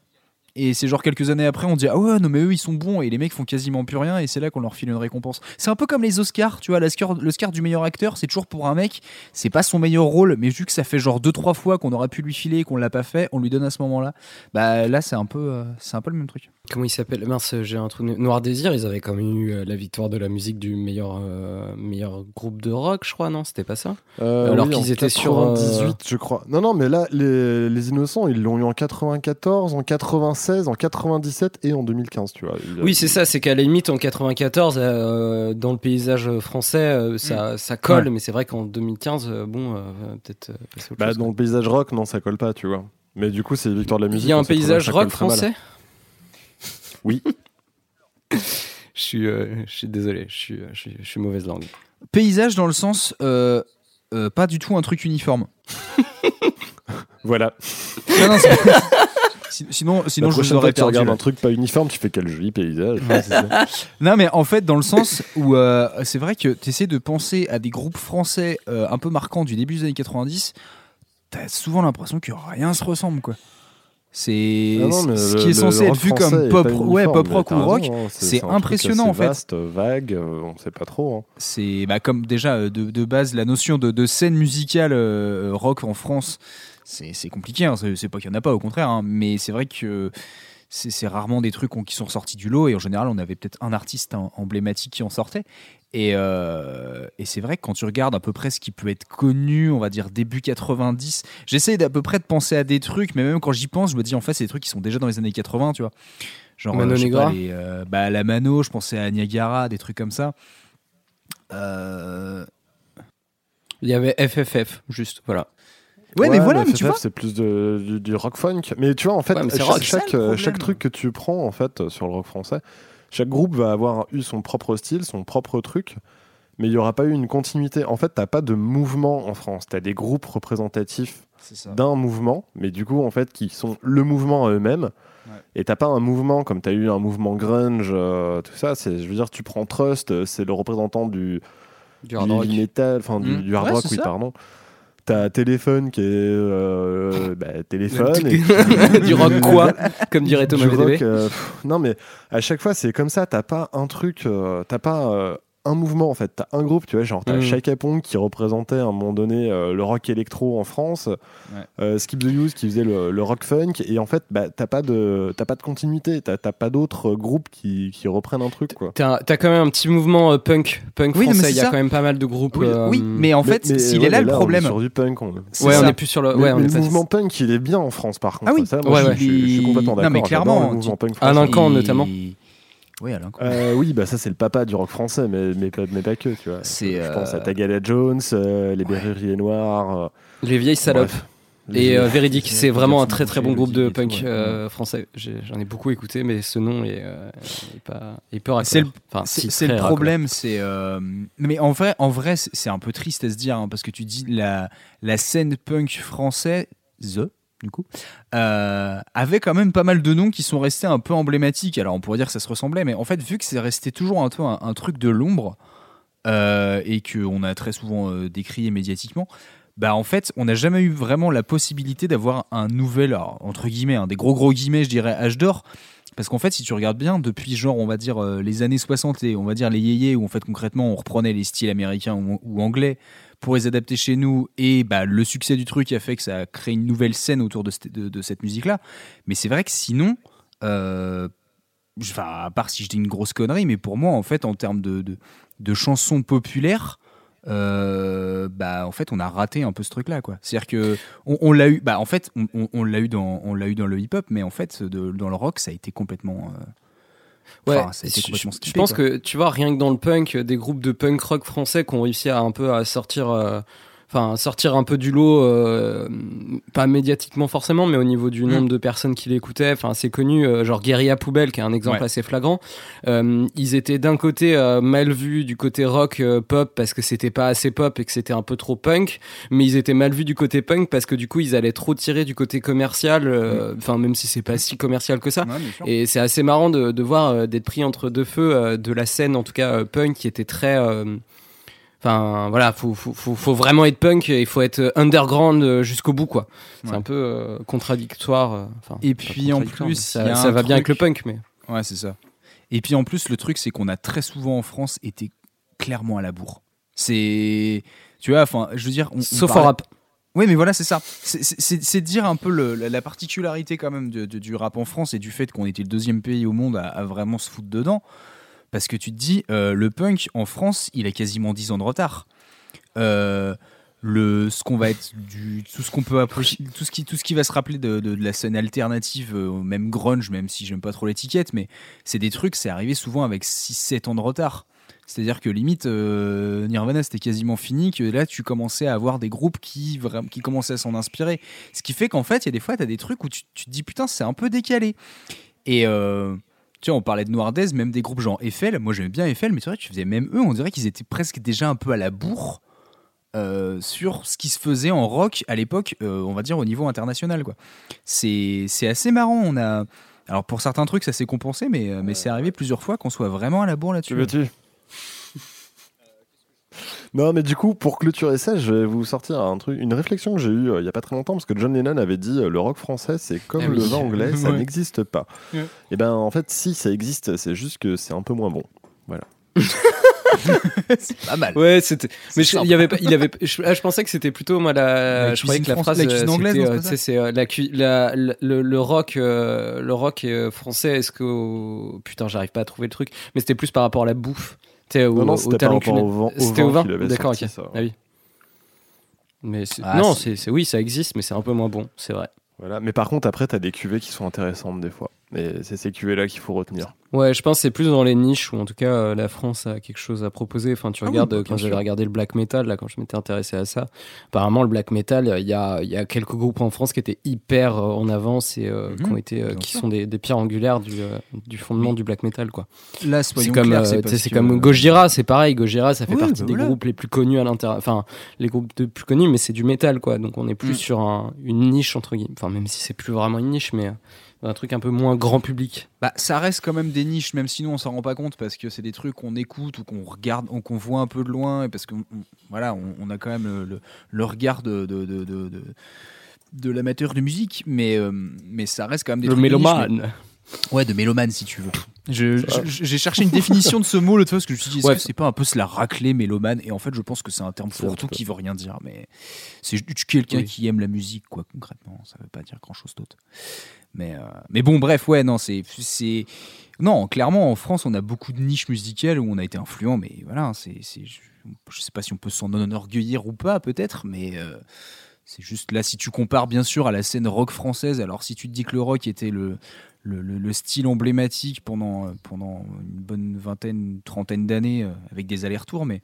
Et c'est genre quelques années après, on dit Ah ouais, non, mais eux, ils sont bons. Et les mecs font quasiment plus rien. Et c'est là qu'on leur file une récompense. C'est un peu comme les Oscars. Tu vois, l'Oscar du meilleur acteur, c'est toujours pour un mec. C'est pas son meilleur rôle. Mais vu que ça fait genre 2-3 fois qu'on aurait pu lui filer et qu'on l'a pas fait, on lui donne à ce moment-là. Bah là, c'est un, peu, euh, c'est un peu le même truc. Comment il s'appelle? Mince, j'ai un trou. Noir Désir, ils avaient quand même eu euh, la victoire de la musique du meilleur, euh, meilleur groupe de rock, je crois, non? C'était pas ça? Euh, Alors oui, qu'ils en étaient sur, euh, 98, je crois. Non, non, mais là, les, les Innocents, ils l'ont eu en 94, en 96, en 97 et en 2015, tu vois. Oui, c'est ça, c'est qu'à la limite, en 94, euh, dans le paysage français, euh, ça, ça colle, Ouais. mais c'est vrai qu'en 2015, euh, bon, euh, peut-être euh, Bah, chose, dans quoi. le paysage rock, non, ça colle pas, tu vois. Mais du coup, c'est les victoires de la musique. Il y a un paysage rock français? Oui. <laughs> je, suis, euh, je suis désolé, je suis, je suis, je suis mauvaise langue. Paysage dans le sens. euh, euh, pas du tout un truc uniforme. <laughs> Voilà. Non, non, <laughs> sinon, sinon la je vous prochaine fois aurais que tu perdu. regardes un truc pas uniforme, tu fais quel joli paysage. Ouais, c'est ça. <laughs> Non, mais en fait, dans le sens où euh, c'est vrai que tu essaies de penser à des groupes français euh, un peu marquants du début des années 90, t'as souvent l'impression que rien se ressemble, quoi. C'est Ah ce le- qui est censé être vu comme pop, ouais, pop rock ou rock. hein, c'est impressionnant, en fait. vaste, vague, euh, on sait pas trop. hein. C'est bah, comme déjà euh, de, de base la notion de, de scène musicale euh, rock en France, c'est compliqué. hein. C'est c'est pas qu'il y en a pas, au contraire. hein. Mais c'est vrai que c'est rarement des trucs qui sont sortis du lot. Et en général, on avait peut-être un artiste hein, emblématique qui en sortait. Et, euh, et c'est vrai que quand tu regardes à peu près ce qui peut être connu, on va dire début 90, j'essaie d'à peu près de penser à des trucs, mais même quand j'y pense, je me dis en fait, c'est des trucs qui sont déjà dans les années 80, tu vois. Genre, Mano euh, pas, les, euh, bah, la Mano, je pensais à Niagara, des trucs comme ça. Euh, Il y avait FFF, juste, voilà. Ouais, mais voilà, mais FFF, tu vois. c'est plus de- du, du rock funk. Mais tu vois, en fait, Ouais, chaque, rock, chaque, euh, problème. chaque truc que tu prends en fait euh, sur le rock français, chaque groupe va avoir eu son propre style, son propre truc, mais il n'y aura pas eu une continuité. En fait, t'as pas de mouvement en France. T'as des groupes représentatifs d'un mouvement, mais du coup, en fait, qui sont le mouvement à eux-mêmes. Et t'as pas un mouvement comme t'as eu un mouvement grunge, euh, tout ça. C'est, je veux dire, tu prends Trust, c'est le représentant du, Du hard du rock. heavy metal, enfin du, du hard Ouais, rock, oui, ça. pardon. T'as Téléphone qui est euh, bah, téléphone. et <laughs> puis- du rock quoi Comme dirait Thomas du rock, euh, pff, non mais à chaque fois c'est comme ça. T'as pas un truc, euh, t'as pas euh, un mouvement en fait. T'as un groupe, tu vois, genre t'as Mm. Shaka Pong qui représentait à un moment donné euh, le rock électro en France, euh, Skip the Use qui faisait le, le rock funk, et en fait, bah, t'as pas de t'as pas de continuité, t'as t'as pas d'autres euh, groupes qui, qui reprennent un truc quoi. T'as t'as quand même un petit mouvement euh, punk, punk Oui, non, mais français. Il y a ça. quand même pas mal de groupes. Oui, euh, oui, mais en fait, Mais- s'il ouais, est là mais le on problème. sur du punk. on- c'est Ouais, on ça. est plus sur le. Mais- Ouais, on mais est le pas- mouvement punk, il est bien en France par contre. Ah oui, ça, moi, ouais, je, ouais. suis- je suis complètement Non, d'accord. mais J'adore clairement, Alain. Camp, Il- notamment. Oui, Alain. Euh, oui, bah ça c'est le papa du rock français, mais, mais, pas, mais pas que, tu vois. C'est, Je pense euh, à Tagala Jones, euh, les Berruriers Noirs. euh, Les vieilles salopes. bref. Et euh, Véridique, c'est vraiment un très très bon groupe de punk ouais. euh, français. J'ai- J'en ai beaucoup écouté, mais ce nom est, euh, est pas, est peu C'est le- raccord. Enfin, C'est si, c'est très le raccord. problème, c'est. euh, Mais en vrai, en vrai, c'est c'est un peu triste à se dire, hein, parce que tu dis la la scène punk française, du coup, euh, avait quand même pas mal de noms qui sont restés un peu emblématiques. Alors on pourrait dire que ça se ressemblait, mais en fait, vu que c'est resté toujours un peu un, truc de l'ombre euh, et qu'on a très souvent euh, décrié médiatiquement. Bah en fait, on n'a jamais eu vraiment la possibilité d'avoir un nouvel, entre guillemets, hein, des gros gros guillemets, je dirais, âge d'or, parce qu'en fait, si tu regardes bien, depuis genre, on va dire, euh, les années 60 et on va dire les yéyés, où en fait, concrètement, on reprenait les styles américains ou anglais pour les adapter chez nous, et bah, le succès du truc a fait que ça a créé une nouvelle scène autour de, cette- musique-là. Mais c'est vrai que sinon, euh, enfin, à part si je dis une grosse connerie, mais pour moi, en fait, en termes de, de, chansons populaires, euh, bah en fait on a raté un peu ce truc là quoi c'est à dire que on, l'a eu bah en fait on, l'a eu dans on l'a eu dans le hip hop mais en fait dans le rock ça a été complètement euh, Ouais, enfin, ça a été je, complètement je skippé, pense quoi. que tu vois rien que dans le punk, des groupes de punk rock français qui ont réussi à un peu à sortir, euh, enfin sortir un peu du lot, euh, pas médiatiquement forcément, mais au niveau du nombre de personnes qui l'écoutaient. Enfin c'est connu, euh, genre Guérilla Poubelle qui est un exemple Ouais. assez flagrant. Euh, ils étaient d'un côté euh, mal vus du côté rock euh, pop parce que c'était pas assez pop et que c'était un peu trop punk, mais ils étaient mal vus du côté punk parce que du coup ils allaient trop tirer du côté commercial. euh, Enfin même si c'est pas si commercial que ça. Ouais. Et c'est assez marrant de, de voir d'être pris entre deux feux de la scène, en tout cas punk, qui était très. Enfin voilà, faut, faut, faut, faut vraiment être punk et il faut être underground euh, jusqu'au bout quoi. C'est Ouais. un peu euh, contradictoire. euh, enfin, Et puis, en plus, ça, va bien avec le punk, mais ouais c'est ça et puis en plus le truc c'est qu'on a très souvent en France été clairement à la bourre c'est tu vois enfin je veux dire on, on sauf en rap. Oui, mais voilà, c'est ça. C'est- dire un peu le- la, la particularité quand même de- de- du rap en France et du fait qu'on était le deuxième pays au monde à, à vraiment se foutre dedans. Parce que tu te dis, euh, le punk en France, il a quasiment 10 ans de retard. Euh, le, ce qu'on va être tout ce qu'on peut approcher, tout ce qui, tout ce qui va se rappeler de, la scène alternative, euh, même grunge, même si j'aime pas trop l'étiquette, mais c'est des trucs, c'est arrivé souvent avec 6-7 ans de retard. C'est-à-dire que limite, Nirvana c'était quasiment fini, que là tu commençais à avoir des groupes qui, qui commençaient à s'en inspirer. Ce qui fait qu'en fait, il y a des fois, tu as des trucs où tu, te dis putain, c'est un peu décalé. Et tu vois, on parlait de Noirdez, même des groupes genre Eiffel. Moi j'aimais bien Eiffel, mais c'est vrai que tu faisais même eux, on dirait qu'ils étaient presque déjà un peu à la bourre euh, sur ce qui se faisait en rock à l'époque, euh, on va dire au niveau international. quoi. C'est assez marrant. On a. Alors pour certains trucs, ça s'est compensé, mais, euh, mais c'est arrivé plusieurs fois qu'on soit vraiment à la bourre Tu là-dessus. Non, mais du coup, pour clôturer ça, je vais vous sortir un truc, une réflexion que j'ai eue euh, il y a pas très longtemps, parce que John Lennon avait dit euh, le rock français, c'est comme Ah oui. le vin anglais, ça <laughs> Ouais. n'existe pas. Ouais. Et ben, en fait, si ça existe, c'est juste que c'est un peu moins bon. <laughs> C'est pas mal. Ouais, c'était. Mais je, il y avait, pas- il avait. Je, ah, je pensais que c'était plutôt moi la. La je croyais que la cuisine phrase. la cuisine euh, anglaise, c'est euh, la, la- le, rock, euh, le rock euh, français. Est-ce que au- putain, j'arrive pas à trouver le truc. Mais c'était plus par rapport à la bouffe. Tu sais, au, Non, non, au c'était au vin- C'était au D'accord, ok. Ah oui. Mais c'est- Ah, non, c'est- oui, ça existe, mais c'est un peu moins bon. C'est vrai. Voilà. Mais par contre, après, t'as des cuvées qui sont intéressantes des fois. Et c'est ces cuvées-là qu'il faut retenir. Ouais, je pense que c'est plus dans les niches où en tout cas euh, la France a quelque chose à proposer. Enfin, tu Ah oui, regardes bah, euh, quand j'avais regardé le black metal, là, quand je m'étais intéressé à ça, apparemment le black metal, euh, il y a, il y a quelques groupes en France qui étaient hyper euh, en avance et euh, Mhm, qui, ont été, euh, qui sûr. sont des, des pierres angulaires du, euh, du fondement du black metal, quoi. Là, C'est soyons comme, euh, c'est comme Gojira, c'est pareil. Gojira, ça fait Oui, partie bah des voilà. groupes les plus connus à l'intérieur. Enfin, les groupes de plus connus, mais c'est du métal, quoi. Donc on est plus Mm. sur un- une niche, entre guillemets. Enfin, même si c'est plus vraiment une niche, mais euh, un truc un peu moins grand public. Bah, ça reste quand même des niches, même sinon on s'en rend pas compte parce que c'est des trucs qu'on écoute ou qu'on regarde, ou qu'on voit un peu de loin, et parce on- voilà, on, on a quand même le, le- le regard de, de, de, de- de- de l'amateur de musique, mais, euh, mais ça reste quand même des Le trucs mélomane. mais- Ouais, de mélomane si tu veux. J'ai cherché une définition de ce mot l'autre fois parce que je me suis dit, est-ce Ouais. que c'est pas un peu se la racler mélomane? Et en fait, je pense que c'est un terme peu. qui veut rien dire. Mais c'est quelqu'un Oui. qui aime la musique, quoi, concrètement. Ça veut pas dire grand-chose d'autre. Mais, euh, mais bon, bref, ouais, non, c'est. Non, clairement, en France, on a beaucoup de niches musicales où on a été influent, mais voilà, c'est. Je, sais pas si on peut s'en enorgueillir ou pas, peut-être, mais. euh, c'est juste là, si tu compares bien sûr à la scène rock française, alors si tu te dis que le rock était le, le, le- le style emblématique pendant, euh, pendant une bonne vingtaine, trentaine d'années euh, avec des allers-retours, mais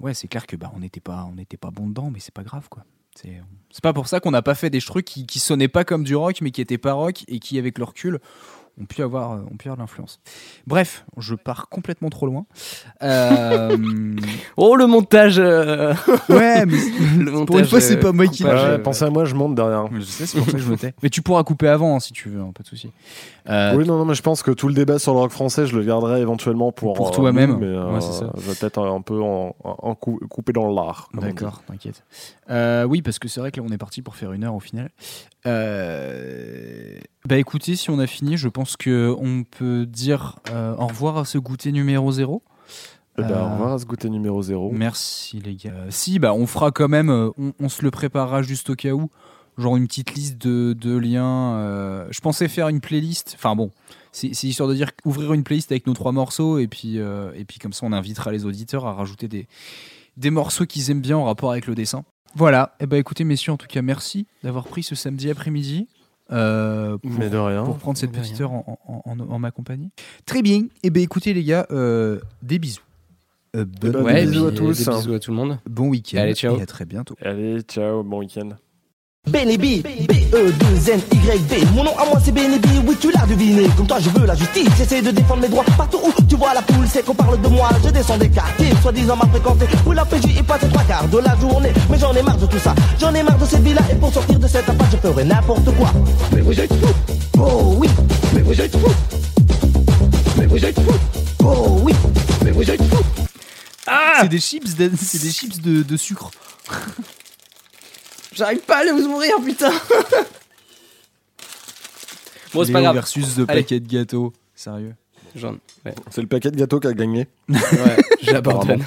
ouais, c'est clair que bah, on n'était pas, on pas bon dedans, mais c'est pas grave quoi. C'est c'est pas pour ça qu'on n'a pas fait des trucs qui, qui sonnaient pas comme du rock, mais qui étaient pas rock et qui, avec le recul, ont pu avoir, euh, ont pu avoir de l'influence. Bref, je pars complètement trop loin. Euh, <laughs> Oh, le montage euh, ouais, mais <laughs> Le pour une montage, fois, c'est pas moi qui. Ouais, pensez à moi, je monte derrière. Je sais, c'est pour ça que je me tais. <laughs> Mais tu pourras couper avant hein, si tu veux, hein, pas de souci. Euh, Oui, non, non, mais je pense que tout le débat sur le rock français, je le garderai éventuellement pour, Pour toi-même. Mais euh, Ouais, c'est ça. je vais peut-être un peu en, en cou- couper dans l'art. D'accord, t'inquiète. Euh, oui, parce que c'est vrai que là, on est parti pour faire une heure au final. Euh, Bah écoutez, si on a fini, je pense que on peut dire euh, au revoir à ce goûter numéro 0. Eh ben, Euh, Au revoir à ce goûter numéro 0. Merci les gars. Euh, si, bah on fera quand même, euh, on, on se le préparera juste au cas où. Genre une petite liste de, de liens. euh, je pensais faire une playlist. Enfin bon, c'est histoire de dire ouvrir une playlist avec nos trois morceaux et puis, euh, et puis comme ça on invitera les auditeurs à rajouter des, des morceaux qu'ils aiment bien en rapport avec le dessin. Voilà. Et bah écoutez messieurs, en tout cas merci d'avoir pris ce samedi après-midi. Euh, pour- Mais de rien. pour prendre cette De petite rien. heure en, en- en- en ma compagnie. Très bien. Et ben écoutez les gars, euh, des bisous. Euh, bon, ben, Ouais, des bisous à tous. Des bisous à tout le monde. bon week-end. Allez, ciao. Et à très bientôt. Allez, ciao, bon week-end. Benny B, B-E-2-N-Y-B. Mon nom à moi c'est Benny B, oui tu l'as deviné. Comme toi je veux la justice, j'essaie de défendre mes droits. Partout où tu vois la poule, c'est qu'on parle de moi. Je descends des quartiers, soi-disant m'a fréquenté. Où la PJ est passé trois quarts de la journée. Mais j'en ai marre de tout ça, j'en ai marre de cette vie-là. Et pour sortir de cette impasse, je ferai n'importe quoi. Mais vous êtes fous Oh oui Mais vous êtes fous Mais vous êtes fous Oh oui Mais vous êtes fous c'est des chips, de, c'est des chips de, de sucre. J'arrive pas à les ouvrir, putain <laughs> Bon, c'est pas grave. versus The Allez. Paquet de gâteaux. Sérieux. J'en- ouais. C'est le paquet de gâteaux qui a gagné. Ouais, <laughs> j'abandonne.